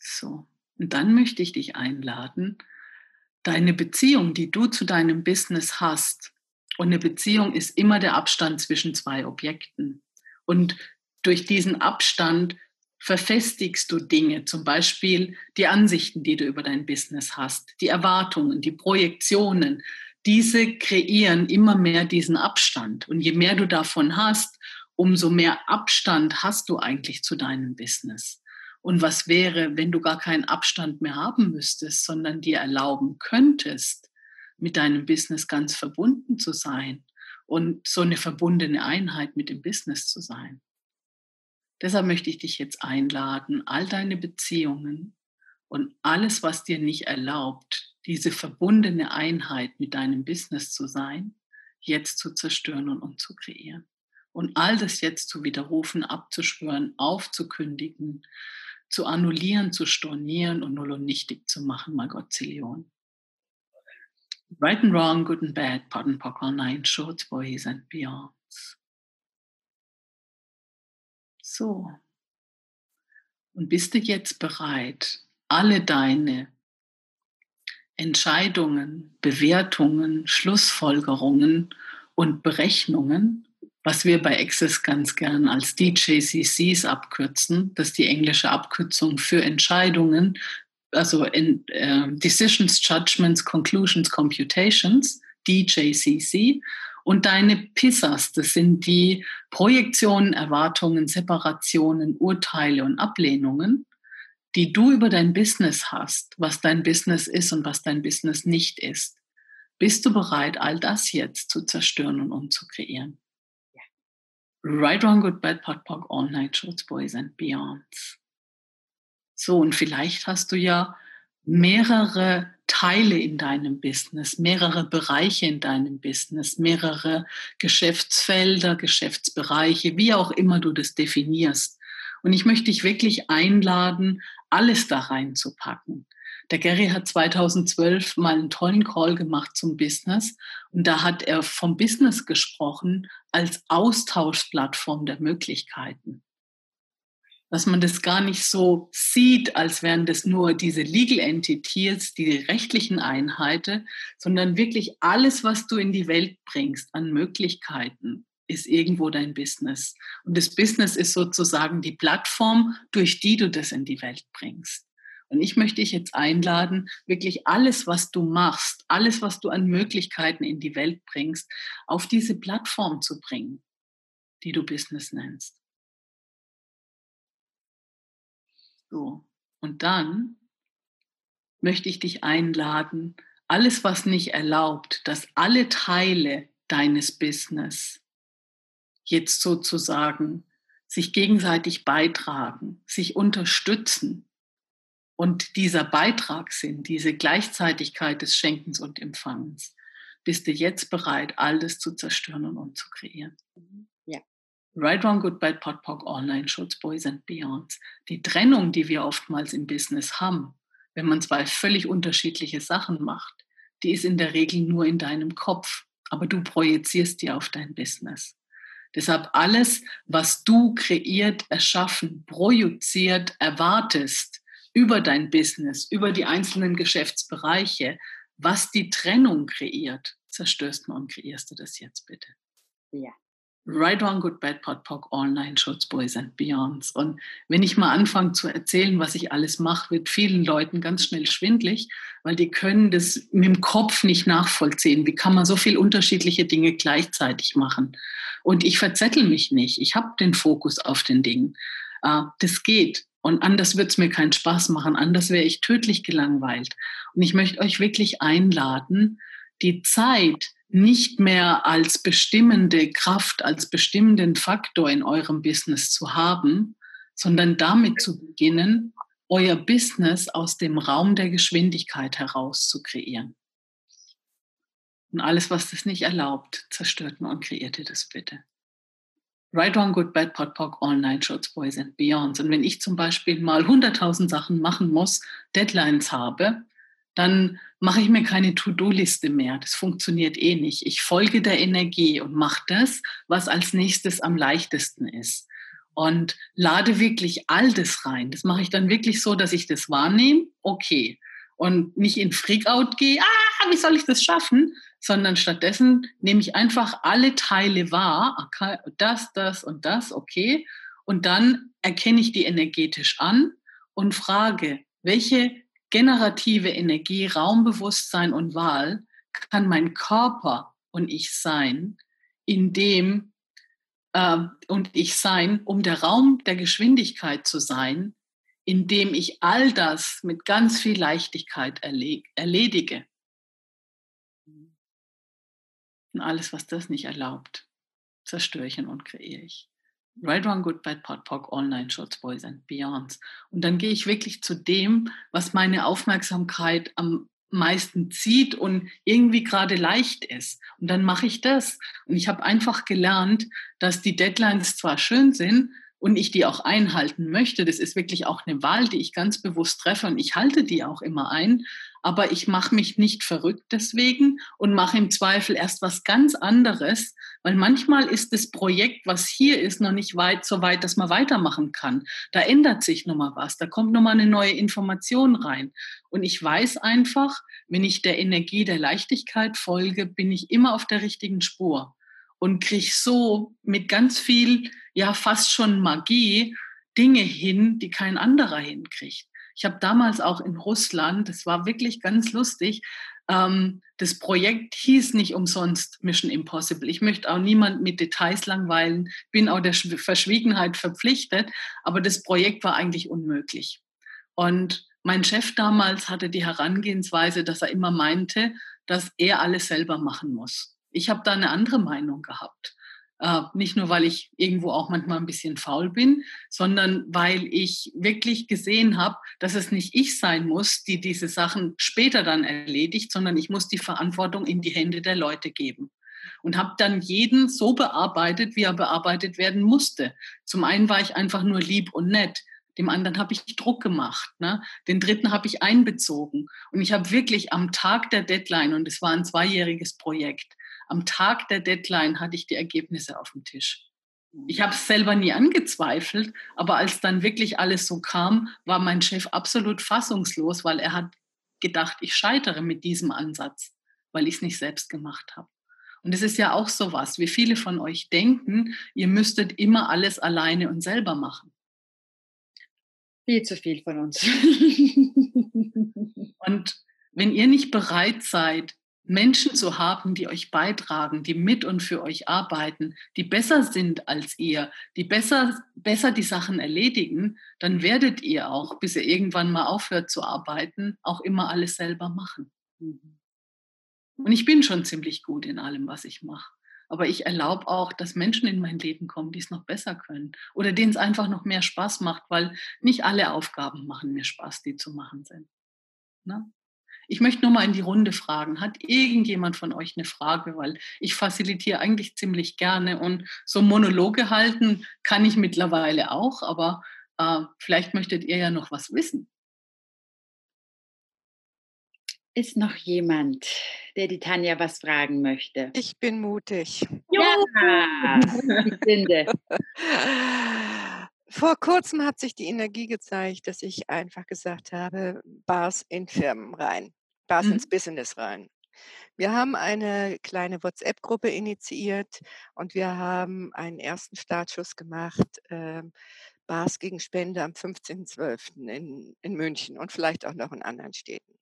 So, und dann möchte ich dich einladen, deine Beziehung, die du zu deinem Business hast, und eine Beziehung ist immer der Abstand zwischen zwei Objekten. Und durch diesen Abstand verfestigst du Dinge, zum Beispiel die Ansichten, die du über dein Business hast, die Erwartungen, die Projektionen. Diese kreieren immer mehr diesen Abstand. Und je mehr du davon hast, umso mehr Abstand hast du eigentlich zu deinem Business. Und was wäre, wenn du gar keinen Abstand mehr haben müsstest, sondern dir erlauben könntest, mit deinem Business ganz verbunden zu sein und so eine verbundene Einheit mit dem Business zu sein? Deshalb möchte ich dich jetzt einladen, all deine Beziehungen und alles, was dir nicht erlaubt, diese verbundene Einheit mit deinem Business zu sein, jetzt zu zerstören und, und zu kreieren. Und all das jetzt zu widerrufen, abzuschwören, aufzukündigen, zu annullieren, zu stornieren und null und nichtig zu machen, my God, Zillion. Right and wrong, good and bad, pardon, pock, all nine shorts, boys and beyonds. So. Und bist du jetzt bereit, alle deine Entscheidungen, Bewertungen, Schlussfolgerungen und Berechnungen, was wir bei Access ganz gern als DJCCs abkürzen, das ist die englische Abkürzung für Entscheidungen, also in, äh, Decisions, Judgments, Conclusions, Computations, DJCC, und deine PISAs, das sind die Projektionen, Erwartungen, Separationen, Urteile und Ablehnungen, die du über dein Business hast, was dein Business ist und was dein Business nicht ist. Bist du bereit, all das jetzt zu zerstören und umzukreieren? Ja. Right, wrong, good, bad, pot, pock, all night, shorts, boys and beyonds. So, und vielleicht hast du ja mehrere Teile in deinem Business, mehrere Bereiche in deinem Business, mehrere Geschäftsfelder, Geschäftsbereiche, wie auch immer du das definierst. Und ich möchte dich wirklich einladen, alles da reinzupacken. Der Gary hat 2012 mal einen tollen Call gemacht zum Business und da hat er vom Business gesprochen als Austauschplattform der Möglichkeiten dass man das gar nicht so sieht, als wären das nur diese Legal Entities, die rechtlichen Einheiten, sondern wirklich alles, was du in die Welt bringst an Möglichkeiten, ist irgendwo dein Business. Und das Business ist sozusagen die Plattform, durch die du das in die Welt bringst. Und ich möchte dich jetzt einladen, wirklich alles, was du machst, alles, was du an Möglichkeiten in die Welt bringst, auf diese Plattform zu bringen, die du Business nennst. So. Und dann möchte ich dich einladen, alles, was nicht erlaubt, dass alle Teile deines Business jetzt sozusagen sich gegenseitig beitragen, sich unterstützen und dieser Beitrag sind, diese Gleichzeitigkeit des Schenkens und Empfangens, bist du jetzt bereit, alles zu zerstören und umzukreieren. Right, Wrong, Good, Bad, Pot, Pock, Online, Schutz, Boys and Beyonds. Die Trennung, die wir oftmals im Business haben, wenn man zwei völlig unterschiedliche Sachen macht, die ist in der Regel nur in deinem Kopf, aber du projizierst die auf dein Business. Deshalb alles, was du kreiert, erschaffen, projiziert, erwartest über dein Business, über die einzelnen Geschäftsbereiche, was die Trennung kreiert, zerstörst du und kreierst du das jetzt bitte. Ja. Right Wrong, Good Bad Pot Pock, All Nine Shorts, Boys and Beyonds. Und wenn ich mal anfange zu erzählen, was ich alles mache, wird vielen Leuten ganz schnell schwindlig, weil die können das mit dem Kopf nicht nachvollziehen. Wie kann man so viele unterschiedliche Dinge gleichzeitig machen? Und ich verzettel mich nicht. Ich habe den Fokus auf den Dingen. Uh, das geht. Und anders wird es mir keinen Spaß machen. Anders wäre ich tödlich gelangweilt. Und ich möchte euch wirklich einladen, die Zeit, nicht mehr als bestimmende Kraft, als bestimmenden Faktor in eurem Business zu haben, sondern damit zu beginnen, euer Business aus dem Raum der Geschwindigkeit heraus zu kreieren. Und alles, was das nicht erlaubt, zerstört man und kreiert ihr das bitte. Right, Wrong, Good, Bad, Pot, Pock, All Nine Shorts, Boys and Beyonds. Und wenn ich zum Beispiel mal 100.000 Sachen machen muss, Deadlines habe, dann mache ich mir keine To-Do-Liste mehr. Das funktioniert eh nicht. Ich folge der Energie und mache das, was als nächstes am leichtesten ist. Und lade wirklich all das rein. Das mache ich dann wirklich so, dass ich das wahrnehme, okay. Und nicht in Freakout gehe, ah, wie soll ich das schaffen? Sondern stattdessen nehme ich einfach alle Teile wahr, das, das und das, okay Und dann erkenne ich die energetisch an und frage, welche generative Energie, Raumbewusstsein und Wahl kann mein Körper und ich sein, in dem äh, und ich sein, um der Raum der Geschwindigkeit zu sein, in dem ich all das mit ganz viel Leichtigkeit erledige. Und alles, was das nicht erlaubt, zerstöre ich und kreiere ich. Right, Wrong, Good, Bad, Pot, Pock, Online, Shorts, Boys and Beyonds. Und dann gehe ich wirklich zu dem, was meine Aufmerksamkeit am meisten zieht und irgendwie gerade leicht ist. Und dann mache ich das. Und ich habe einfach gelernt, dass die Deadlines zwar schön sind, und ich die auch einhalten möchte, das ist wirklich auch eine Wahl, die ich ganz bewusst treffe und ich halte die auch immer ein, aber ich mache mich nicht verrückt deswegen und mache im Zweifel erst was ganz anderes, weil manchmal ist das Projekt, was hier ist, noch nicht weit so weit, dass man weitermachen kann. Da ändert sich nochmal was, da kommt nochmal eine neue Information rein. Und ich weiß einfach, wenn ich der Energie der Leichtigkeit folge, bin ich immer auf der richtigen Spur und kriege so mit ganz viel, ja fast schon Magie, Dinge hin, die kein anderer hinkriegt. Ich habe damals auch in Russland, das war wirklich ganz lustig, ähm, das Projekt hieß nicht umsonst Mission Impossible. Ich möchte auch niemand mit Details langweilen, bin auch der Verschwiegenheit verpflichtet, aber das Projekt war eigentlich unmöglich. Und mein Chef damals hatte die Herangehensweise, dass er immer meinte, dass er alles selber machen muss ich habe da eine andere Meinung gehabt. Äh, nicht nur, weil ich irgendwo auch manchmal ein bisschen faul bin, sondern weil ich wirklich gesehen habe, dass es nicht ich sein muss, die diese Sachen später dann erledigt, sondern ich muss die Verantwortung in die Hände der Leute geben. Und habe dann jeden so bearbeitet, wie er bearbeitet werden musste. Zum einen war ich einfach nur lieb und nett. Dem anderen habe ich Druck gemacht. Ne? Den dritten habe ich einbezogen. Und ich habe wirklich am Tag der Deadline, und es war ein zweijähriges Projekt, am Tag der Deadline hatte ich die Ergebnisse auf dem Tisch. Ich habe es selber nie angezweifelt, aber als dann wirklich alles so kam, war mein Chef absolut fassungslos, weil er hat gedacht, ich scheitere mit diesem Ansatz, weil ich es nicht selbst gemacht habe. Und es ist ja auch so was, wie viele von euch denken, ihr müsstet immer alles alleine und selber machen. Viel zu viel von uns. und wenn ihr nicht bereit seid, Menschen zu haben, die euch beitragen, die mit und für euch arbeiten, die besser sind als ihr, die besser, besser die Sachen erledigen, dann werdet ihr auch, bis ihr irgendwann mal aufhört zu arbeiten, auch immer alles selber machen. Mhm. Und ich bin schon ziemlich gut in allem, was ich mache. Aber ich erlaube auch, dass Menschen in mein Leben kommen, die es noch besser können oder denen es einfach noch mehr Spaß macht, weil nicht alle Aufgaben machen mir Spaß, die zu machen sind. Ne? Ich möchte nur mal in die Runde fragen, hat irgendjemand von euch eine Frage? Weil ich facilitiere eigentlich ziemlich gerne und so Monologe halten kann ich mittlerweile auch, aber äh, vielleicht möchtet ihr ja noch was wissen. Ist noch jemand, der die Tanja was fragen möchte? Ich bin mutig. Ja, ich Vor kurzem hat sich die Energie gezeigt, dass ich einfach gesagt habe, Bars in Firmen rein. Bars mhm. ins Business rein. Wir haben eine kleine WhatsApp-Gruppe initiiert und wir haben einen ersten Startschuss gemacht, äh, Bars gegen Spende am 15.12. In, in München und vielleicht auch noch in anderen Städten.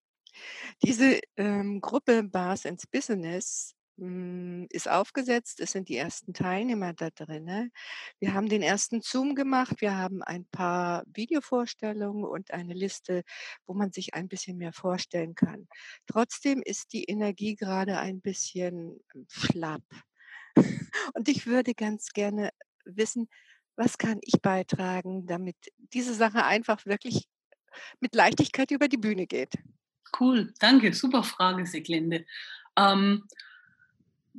Diese ähm, Gruppe Bars ins Business ist aufgesetzt. Es sind die ersten Teilnehmer da drin. Wir haben den ersten Zoom gemacht. Wir haben ein paar Videovorstellungen und eine Liste, wo man sich ein bisschen mehr vorstellen kann. Trotzdem ist die Energie gerade ein bisschen ähm, schlapp. Und ich würde ganz gerne wissen, was kann ich beitragen, damit diese Sache einfach wirklich mit Leichtigkeit über die Bühne geht. Cool, danke, super Frage, Siglinde. Ähm,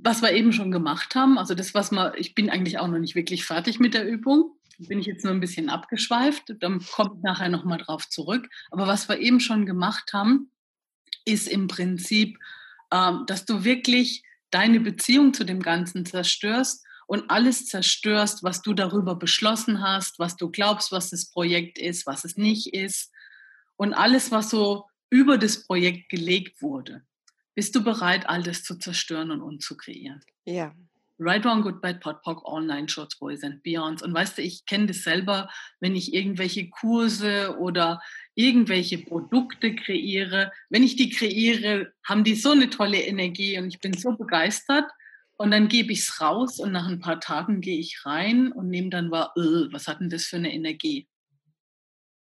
was wir eben schon gemacht haben, also das, was man, ich bin eigentlich auch noch nicht wirklich fertig mit der Übung, bin ich jetzt nur ein bisschen abgeschweift, dann kommt nachher nochmal drauf zurück. Aber was wir eben schon gemacht haben, ist im Prinzip, ähm, dass du wirklich deine Beziehung zu dem Ganzen zerstörst und alles zerstörst, was du darüber beschlossen hast, was du glaubst, was das Projekt ist, was es nicht ist und alles, was so über das Projekt gelegt wurde. Bist du bereit, all das zu zerstören und umzukreieren? Ja. Right Wrong Good Bad Pot Pock Online Shorts Boys and Beyonds. Und weißt du, ich kenne das selber, wenn ich irgendwelche Kurse oder irgendwelche Produkte kreiere. Wenn ich die kreiere, haben die so eine tolle Energie und ich bin so begeistert. Und dann gebe ich es raus und nach ein paar Tagen gehe ich rein und nehme dann wahr, äh, was hat denn das für eine Energie?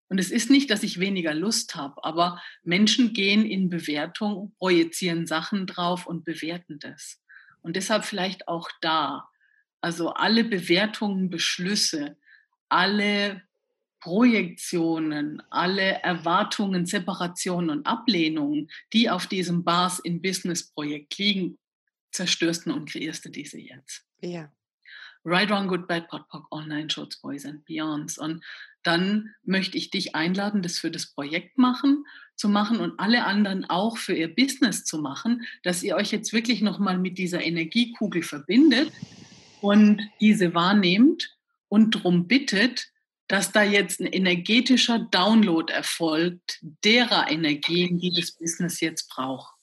Und es ist nicht, dass ich weniger Lust habe, aber Menschen gehen in Bewertung, projizieren Sachen drauf und bewerten das. Und deshalb vielleicht auch da. Also alle Bewertungen, Beschlüsse, alle Projektionen, alle Erwartungen, Separationen und Ablehnungen, die auf diesem Bars in Business Projekt liegen, zerstörst und kreierst du diese jetzt. Ja. Right, Wrong, Good, Bad, Pot, Pock, Online, Shorts, Boys and Beyonds. Und dann möchte ich dich einladen, das für das Projekt machen, zu machen und alle anderen auch für ihr Business zu machen, dass ihr euch jetzt wirklich nochmal mit dieser Energiekugel verbindet und diese wahrnehmt und darum bittet, dass da jetzt ein energetischer Download erfolgt derer Energien, die das Business jetzt braucht.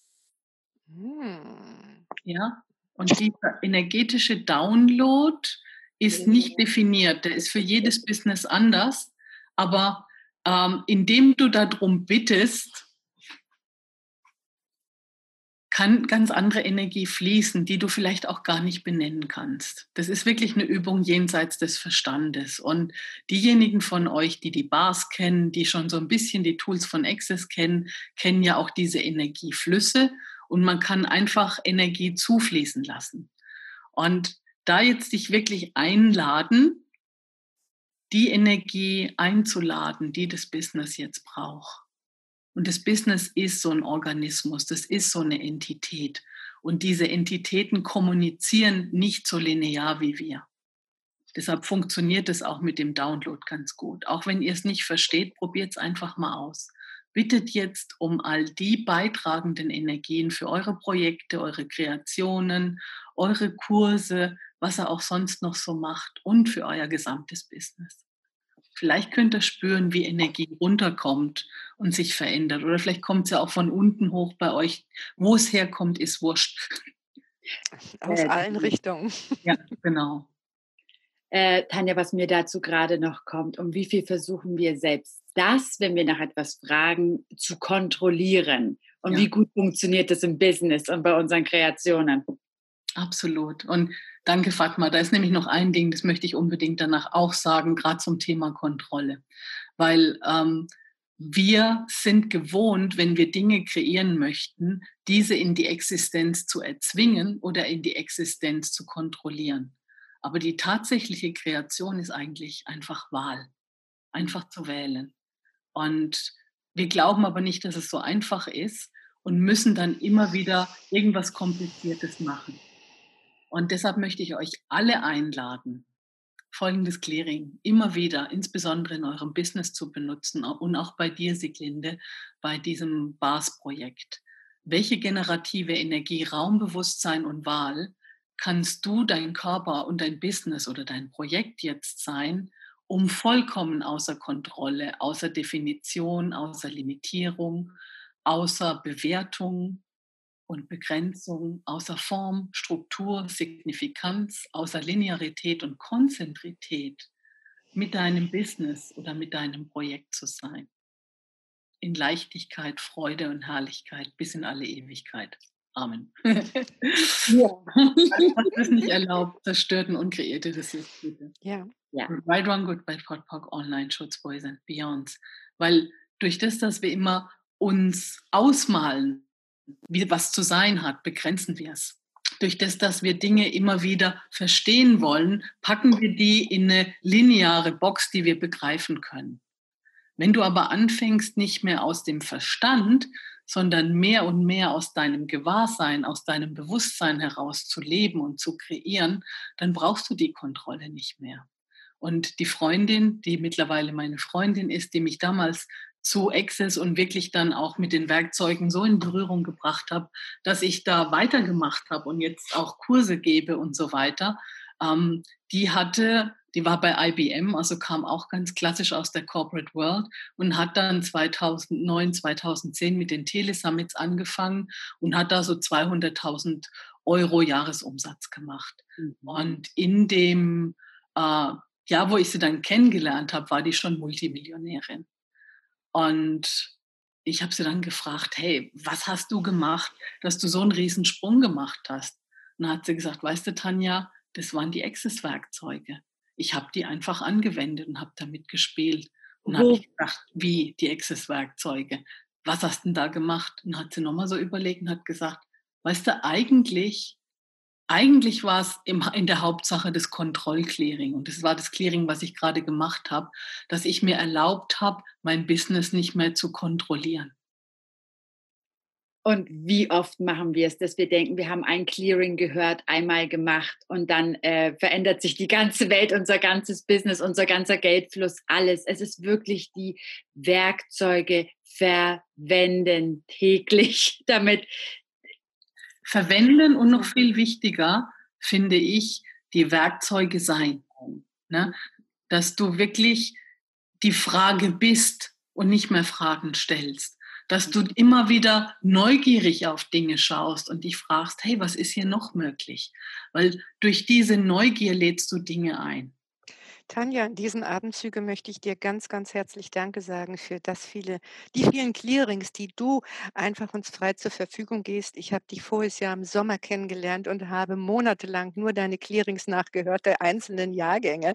Hm. Ja, und dieser energetische Download ist nicht definiert, der ist für jedes Business anders, aber ähm, indem du darum bittest, kann ganz andere Energie fließen, die du vielleicht auch gar nicht benennen kannst. Das ist wirklich eine Übung jenseits des Verstandes. Und diejenigen von euch, die die Bars kennen, die schon so ein bisschen die Tools von Access kennen, kennen ja auch diese Energieflüsse. Und man kann einfach Energie zufließen lassen. Und da jetzt dich wirklich einladen, die Energie einzuladen, die das Business jetzt braucht. Und das Business ist so ein Organismus, das ist so eine Entität. Und diese Entitäten kommunizieren nicht so linear wie wir. Deshalb funktioniert es auch mit dem Download ganz gut. Auch wenn ihr es nicht versteht, probiert es einfach mal aus. Bittet jetzt um all die beitragenden Energien für eure Projekte, eure Kreationen, eure Kurse, was er auch sonst noch so macht und für euer gesamtes Business. Vielleicht könnt ihr spüren, wie Energie runterkommt und sich verändert. Oder vielleicht kommt es ja auch von unten hoch bei euch. Wo es herkommt, ist wurscht. Aus äh, allen Richtungen. Ja, genau. Äh, Tanja, was mir dazu gerade noch kommt, um wie viel versuchen wir selbst das, wenn wir nach etwas fragen, zu kontrollieren? Und ja. wie gut funktioniert das im Business und bei unseren Kreationen? Absolut. Und danke, Fatma. Da ist nämlich noch ein Ding, das möchte ich unbedingt danach auch sagen, gerade zum Thema Kontrolle. Weil ähm, wir sind gewohnt, wenn wir Dinge kreieren möchten, diese in die Existenz zu erzwingen oder in die Existenz zu kontrollieren. Aber die tatsächliche Kreation ist eigentlich einfach Wahl, einfach zu wählen. Und wir glauben aber nicht, dass es so einfach ist und müssen dann immer wieder irgendwas Kompliziertes machen. Und deshalb möchte ich euch alle einladen, folgendes Clearing immer wieder, insbesondere in eurem Business zu benutzen und auch bei dir, Siglinde, bei diesem BAS-Projekt. Welche generative Energie, Raumbewusstsein und Wahl kannst du, dein Körper und dein Business oder dein Projekt jetzt sein, um vollkommen außer Kontrolle, außer Definition, außer Limitierung, außer Bewertung, und Begrenzung, außer Form, Struktur, Signifikanz, außer Linearität und Konzentrität mit deinem Business oder mit deinem Projekt zu sein. In Leichtigkeit, Freude und Herrlichkeit bis in alle Ewigkeit. Amen. Ja. Was ist nicht erlaubt, zerstört und unkreierte Ressourcen. Ja. Ja. Right, Wrong, Good, Bad, Pod, Pog, Online, Schutz, Boys and Beyonds. Weil durch das, dass wir immer uns ausmalen, wie was zu sein hat, begrenzen wir es. Durch das, dass wir Dinge immer wieder verstehen wollen, packen wir die in eine lineare Box, die wir begreifen können. Wenn du aber anfängst, nicht mehr aus dem Verstand, sondern mehr und mehr aus deinem Gewahrsein, aus deinem Bewusstsein heraus zu leben und zu kreieren, dann brauchst du die Kontrolle nicht mehr. Und die Freundin, die mittlerweile meine Freundin ist, die mich damals zu Access und wirklich dann auch mit den Werkzeugen so in Berührung gebracht habe, dass ich da weitergemacht habe und jetzt auch Kurse gebe und so weiter. Ähm, die hatte, die war bei IBM, also kam auch ganz klassisch aus der Corporate World und hat dann 2009, 2010 mit den Telesummits angefangen und hat da so 200.000 Euro Jahresumsatz gemacht. Mhm. Und in dem äh, Jahr, wo ich sie dann kennengelernt habe, war die schon Multimillionärin. Und ich habe sie dann gefragt, hey, was hast du gemacht, dass du so einen Riesensprung gemacht hast? Und dann hat sie gesagt, weißt du, Tanja, das waren die Access-Werkzeuge. Ich habe die einfach angewendet und habe damit gespielt. Und habe ich gedacht, wie die Access-Werkzeuge? Was hast du denn da gemacht? Und hat sie nochmal so überlegt und hat gesagt, weißt du, eigentlich, eigentlich war es in der Hauptsache das Kontrollclearing. Und das war das Clearing, was ich gerade gemacht habe, dass ich mir erlaubt habe, mein Business nicht mehr zu kontrollieren. Und wie oft machen wir es, dass wir denken, wir haben ein Clearing gehört, einmal gemacht und dann äh, verändert sich die ganze Welt, unser ganzes Business, unser ganzer Geldfluss, alles. Es ist wirklich die Werkzeuge verwenden täglich, damit. Verwenden und noch viel wichtiger finde ich, die Werkzeuge sein. Ne? Dass du wirklich die Frage bist und nicht mehr Fragen stellst dass du immer wieder neugierig auf Dinge schaust und dich fragst, hey, was ist hier noch möglich? Weil durch diese Neugier lädst du Dinge ein. Tanja, in diesen Abendzügen möchte ich dir ganz, ganz herzlich Danke sagen für das viele, die vielen Clearings, die du einfach uns frei zur Verfügung gehst. Ich habe dich voriges Jahr im Sommer kennengelernt und habe monatelang nur deine Clearings nachgehört, der einzelnen Jahrgänge.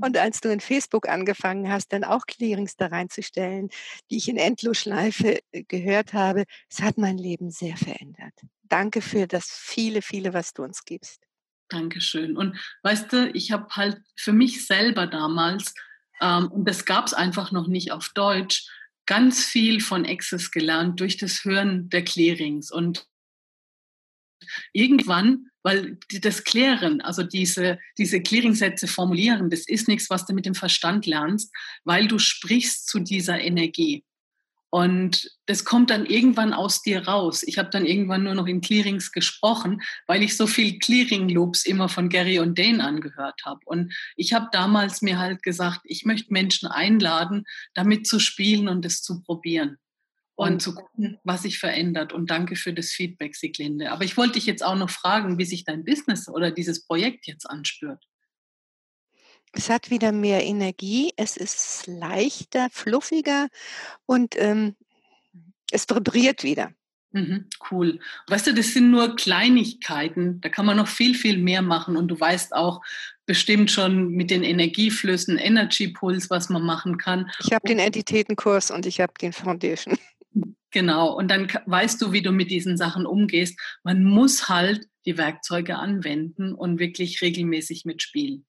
Und als du in Facebook angefangen hast, dann auch Clearings da reinzustellen, die ich in Endlosschleife äh, gehört habe, es hat mein Leben sehr verändert. Danke für das viele, viele, was du uns gibst. Dankeschön. Und weißt du, ich habe halt für mich selber damals, ähm, und das gab es einfach noch nicht auf Deutsch, ganz viel von Access gelernt durch das Hören der Clearings. Und irgendwann, weil das Klären, also diese, diese Clearing-Sätze formulieren, das ist nichts, was du mit dem Verstand lernst, weil du sprichst zu dieser Energie. Und das kommt dann irgendwann aus dir raus. Ich habe dann irgendwann nur noch in Clearings gesprochen, weil ich so viel Clearing-Loops immer von Gary und Dane angehört habe. Und ich habe damals mir halt gesagt, ich möchte Menschen einladen, damit zu spielen und es zu probieren und, und zu gucken, was sich verändert. Und danke für das Feedback, Siglinde. Aber ich wollte dich jetzt auch noch fragen, wie sich dein Business oder dieses Projekt jetzt anspürt. Es hat wieder mehr Energie, es ist leichter, fluffiger und ähm, es vibriert wieder. Mhm, cool. Weißt du, das sind nur Kleinigkeiten. Da kann man noch viel, viel mehr machen. Und du weißt auch bestimmt schon mit den Energieflüssen, Energy Pulse, was man machen kann. Ich habe den Entitätenkurs und ich habe den Foundation. Genau. Und dann weißt du, wie du mit diesen Sachen umgehst. Man muss halt die Werkzeuge anwenden und wirklich regelmäßig mitspielen.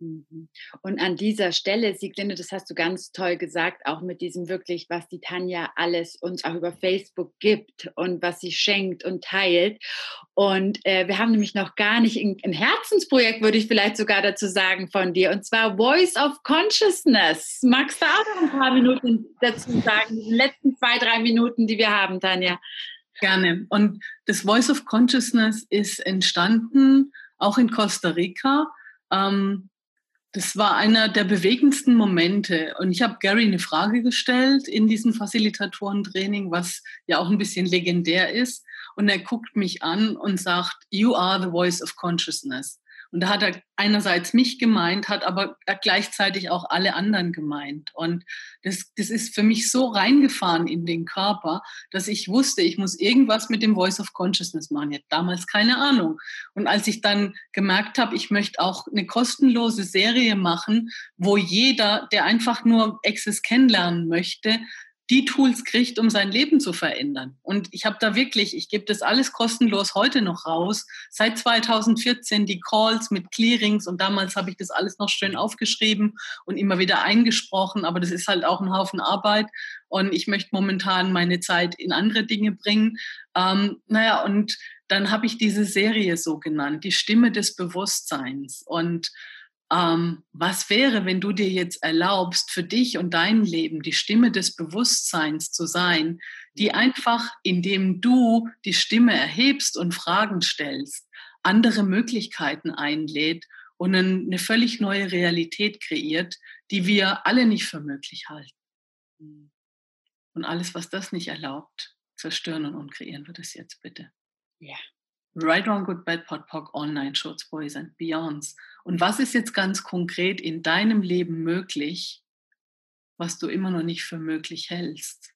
Mhm. Und an dieser Stelle, Sieglinde, das hast du ganz toll gesagt, auch mit diesem wirklich, was die Tanja alles uns auch über Facebook gibt und was sie schenkt und teilt. Und äh, wir haben nämlich noch gar nicht ein, Herzensprojekt, würde ich vielleicht sogar dazu sagen, von dir, und zwar Voice of Consciousness. Magst du auch noch ein paar Minuten dazu sagen, die letzten zwei, drei Minuten, die wir haben, Tanja? Gerne. Und das Voice of Consciousness ist entstanden, auch in Costa Rica. Ähm, das war einer der bewegendsten Momente. Und ich habe Gary eine Frage gestellt in diesem Facilitatorentraining, was ja auch ein bisschen legendär ist. Und er guckt mich an und sagt, You are the voice of consciousness. Und da hat er einerseits mich gemeint, hat aber gleichzeitig auch alle anderen gemeint. Und das, das ist für mich so reingefahren in den Körper, dass ich wusste, ich muss irgendwas mit dem Voice of Consciousness machen. Ich hatte damals keine Ahnung. Und als ich dann gemerkt habe, ich möchte auch eine kostenlose Serie machen, wo jeder, der einfach nur Access kennenlernen möchte, die Tools kriegt, um sein Leben zu verändern. Und ich habe da wirklich, ich gebe das alles kostenlos heute noch raus. Seit 2014 die Calls mit Clearings und damals habe ich das alles noch schön aufgeschrieben und immer wieder eingesprochen. Aber das ist halt auch ein Haufen Arbeit und ich möchte momentan meine Zeit in andere Dinge bringen. Ähm, naja, und dann habe ich diese Serie so genannt, die Stimme des Bewusstseins. Und ähm, was wäre, wenn du dir jetzt erlaubst, für dich und dein Leben die Stimme des Bewusstseins zu sein, die einfach, indem du die Stimme erhebst und Fragen stellst, andere Möglichkeiten einlädt und eine völlig neue Realität kreiert, die wir alle nicht für möglich halten. Und alles, was das nicht erlaubt, zerstören und kreieren wir das jetzt bitte. Ja, Right, Wrong, Good, Bad, Pot, Pock, Online, Shorts, Boys and Beyonds. Und was ist jetzt ganz konkret in deinem Leben möglich, was du immer noch nicht für möglich hältst?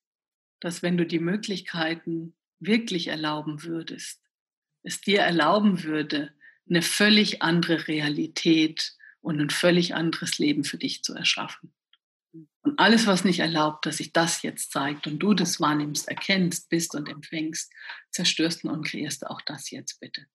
Dass wenn du die Möglichkeiten wirklich erlauben würdest, es dir erlauben würde, eine völlig andere Realität und ein völlig anderes Leben für dich zu erschaffen. Und alles, was nicht erlaubt, dass sich das jetzt zeigt und du das wahrnimmst, erkennst, bist und empfängst, zerstörst und kreierst auch das jetzt bitte.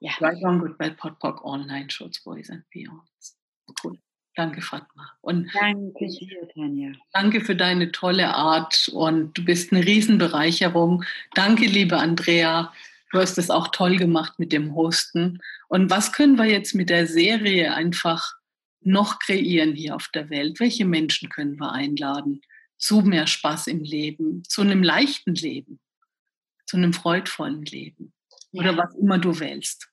Ja. Right on Good Bad Pot Pock Online Shorts Boys and Beyonds. Cool. Danke, Fatma. Und danke dir, Tanja. Danke für deine tolle Art und du bist eine Riesenbereicherung. Danke, liebe Andrea. Du hast es auch toll gemacht mit dem Hosten. Und was können wir jetzt mit der Serie einfach noch kreieren hier auf der Welt? Welche Menschen können wir einladen zu mehr Spaß im Leben, zu einem leichten Leben, zu einem freudvollen Leben oder ja. was immer du wählst?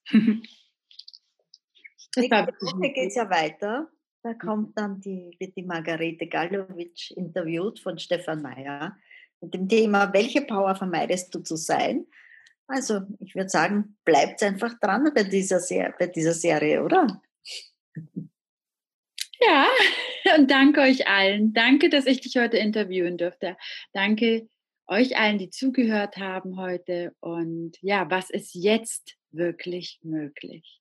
Nächste Woche geht es ja weiter. Da kommt dann die, wird die Margarete Gallowitsch interviewt von Stefan Mayer mit dem Thema, welche Power vermeidest du zu sein? Also ich würde sagen, bleibt einfach dran bei dieser, bei dieser Serie, oder? Ja, und danke euch allen. Danke, dass ich dich heute interviewen durfte. Danke euch allen, die zugehört haben heute. Und ja, was ist jetzt wirklich möglich?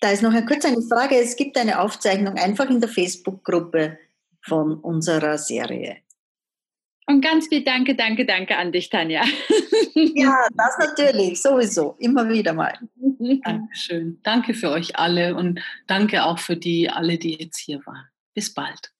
Da ist noch eine kurze Frage. Es gibt eine Aufzeichnung einfach in der Facebook-Gruppe von unserer Serie. Und ganz viel Danke, danke, danke an dich, Tanja. Ja, das natürlich, sowieso, immer wieder mal. Dankeschön. Danke für euch alle und danke auch für die alle, die jetzt hier waren. Bis bald.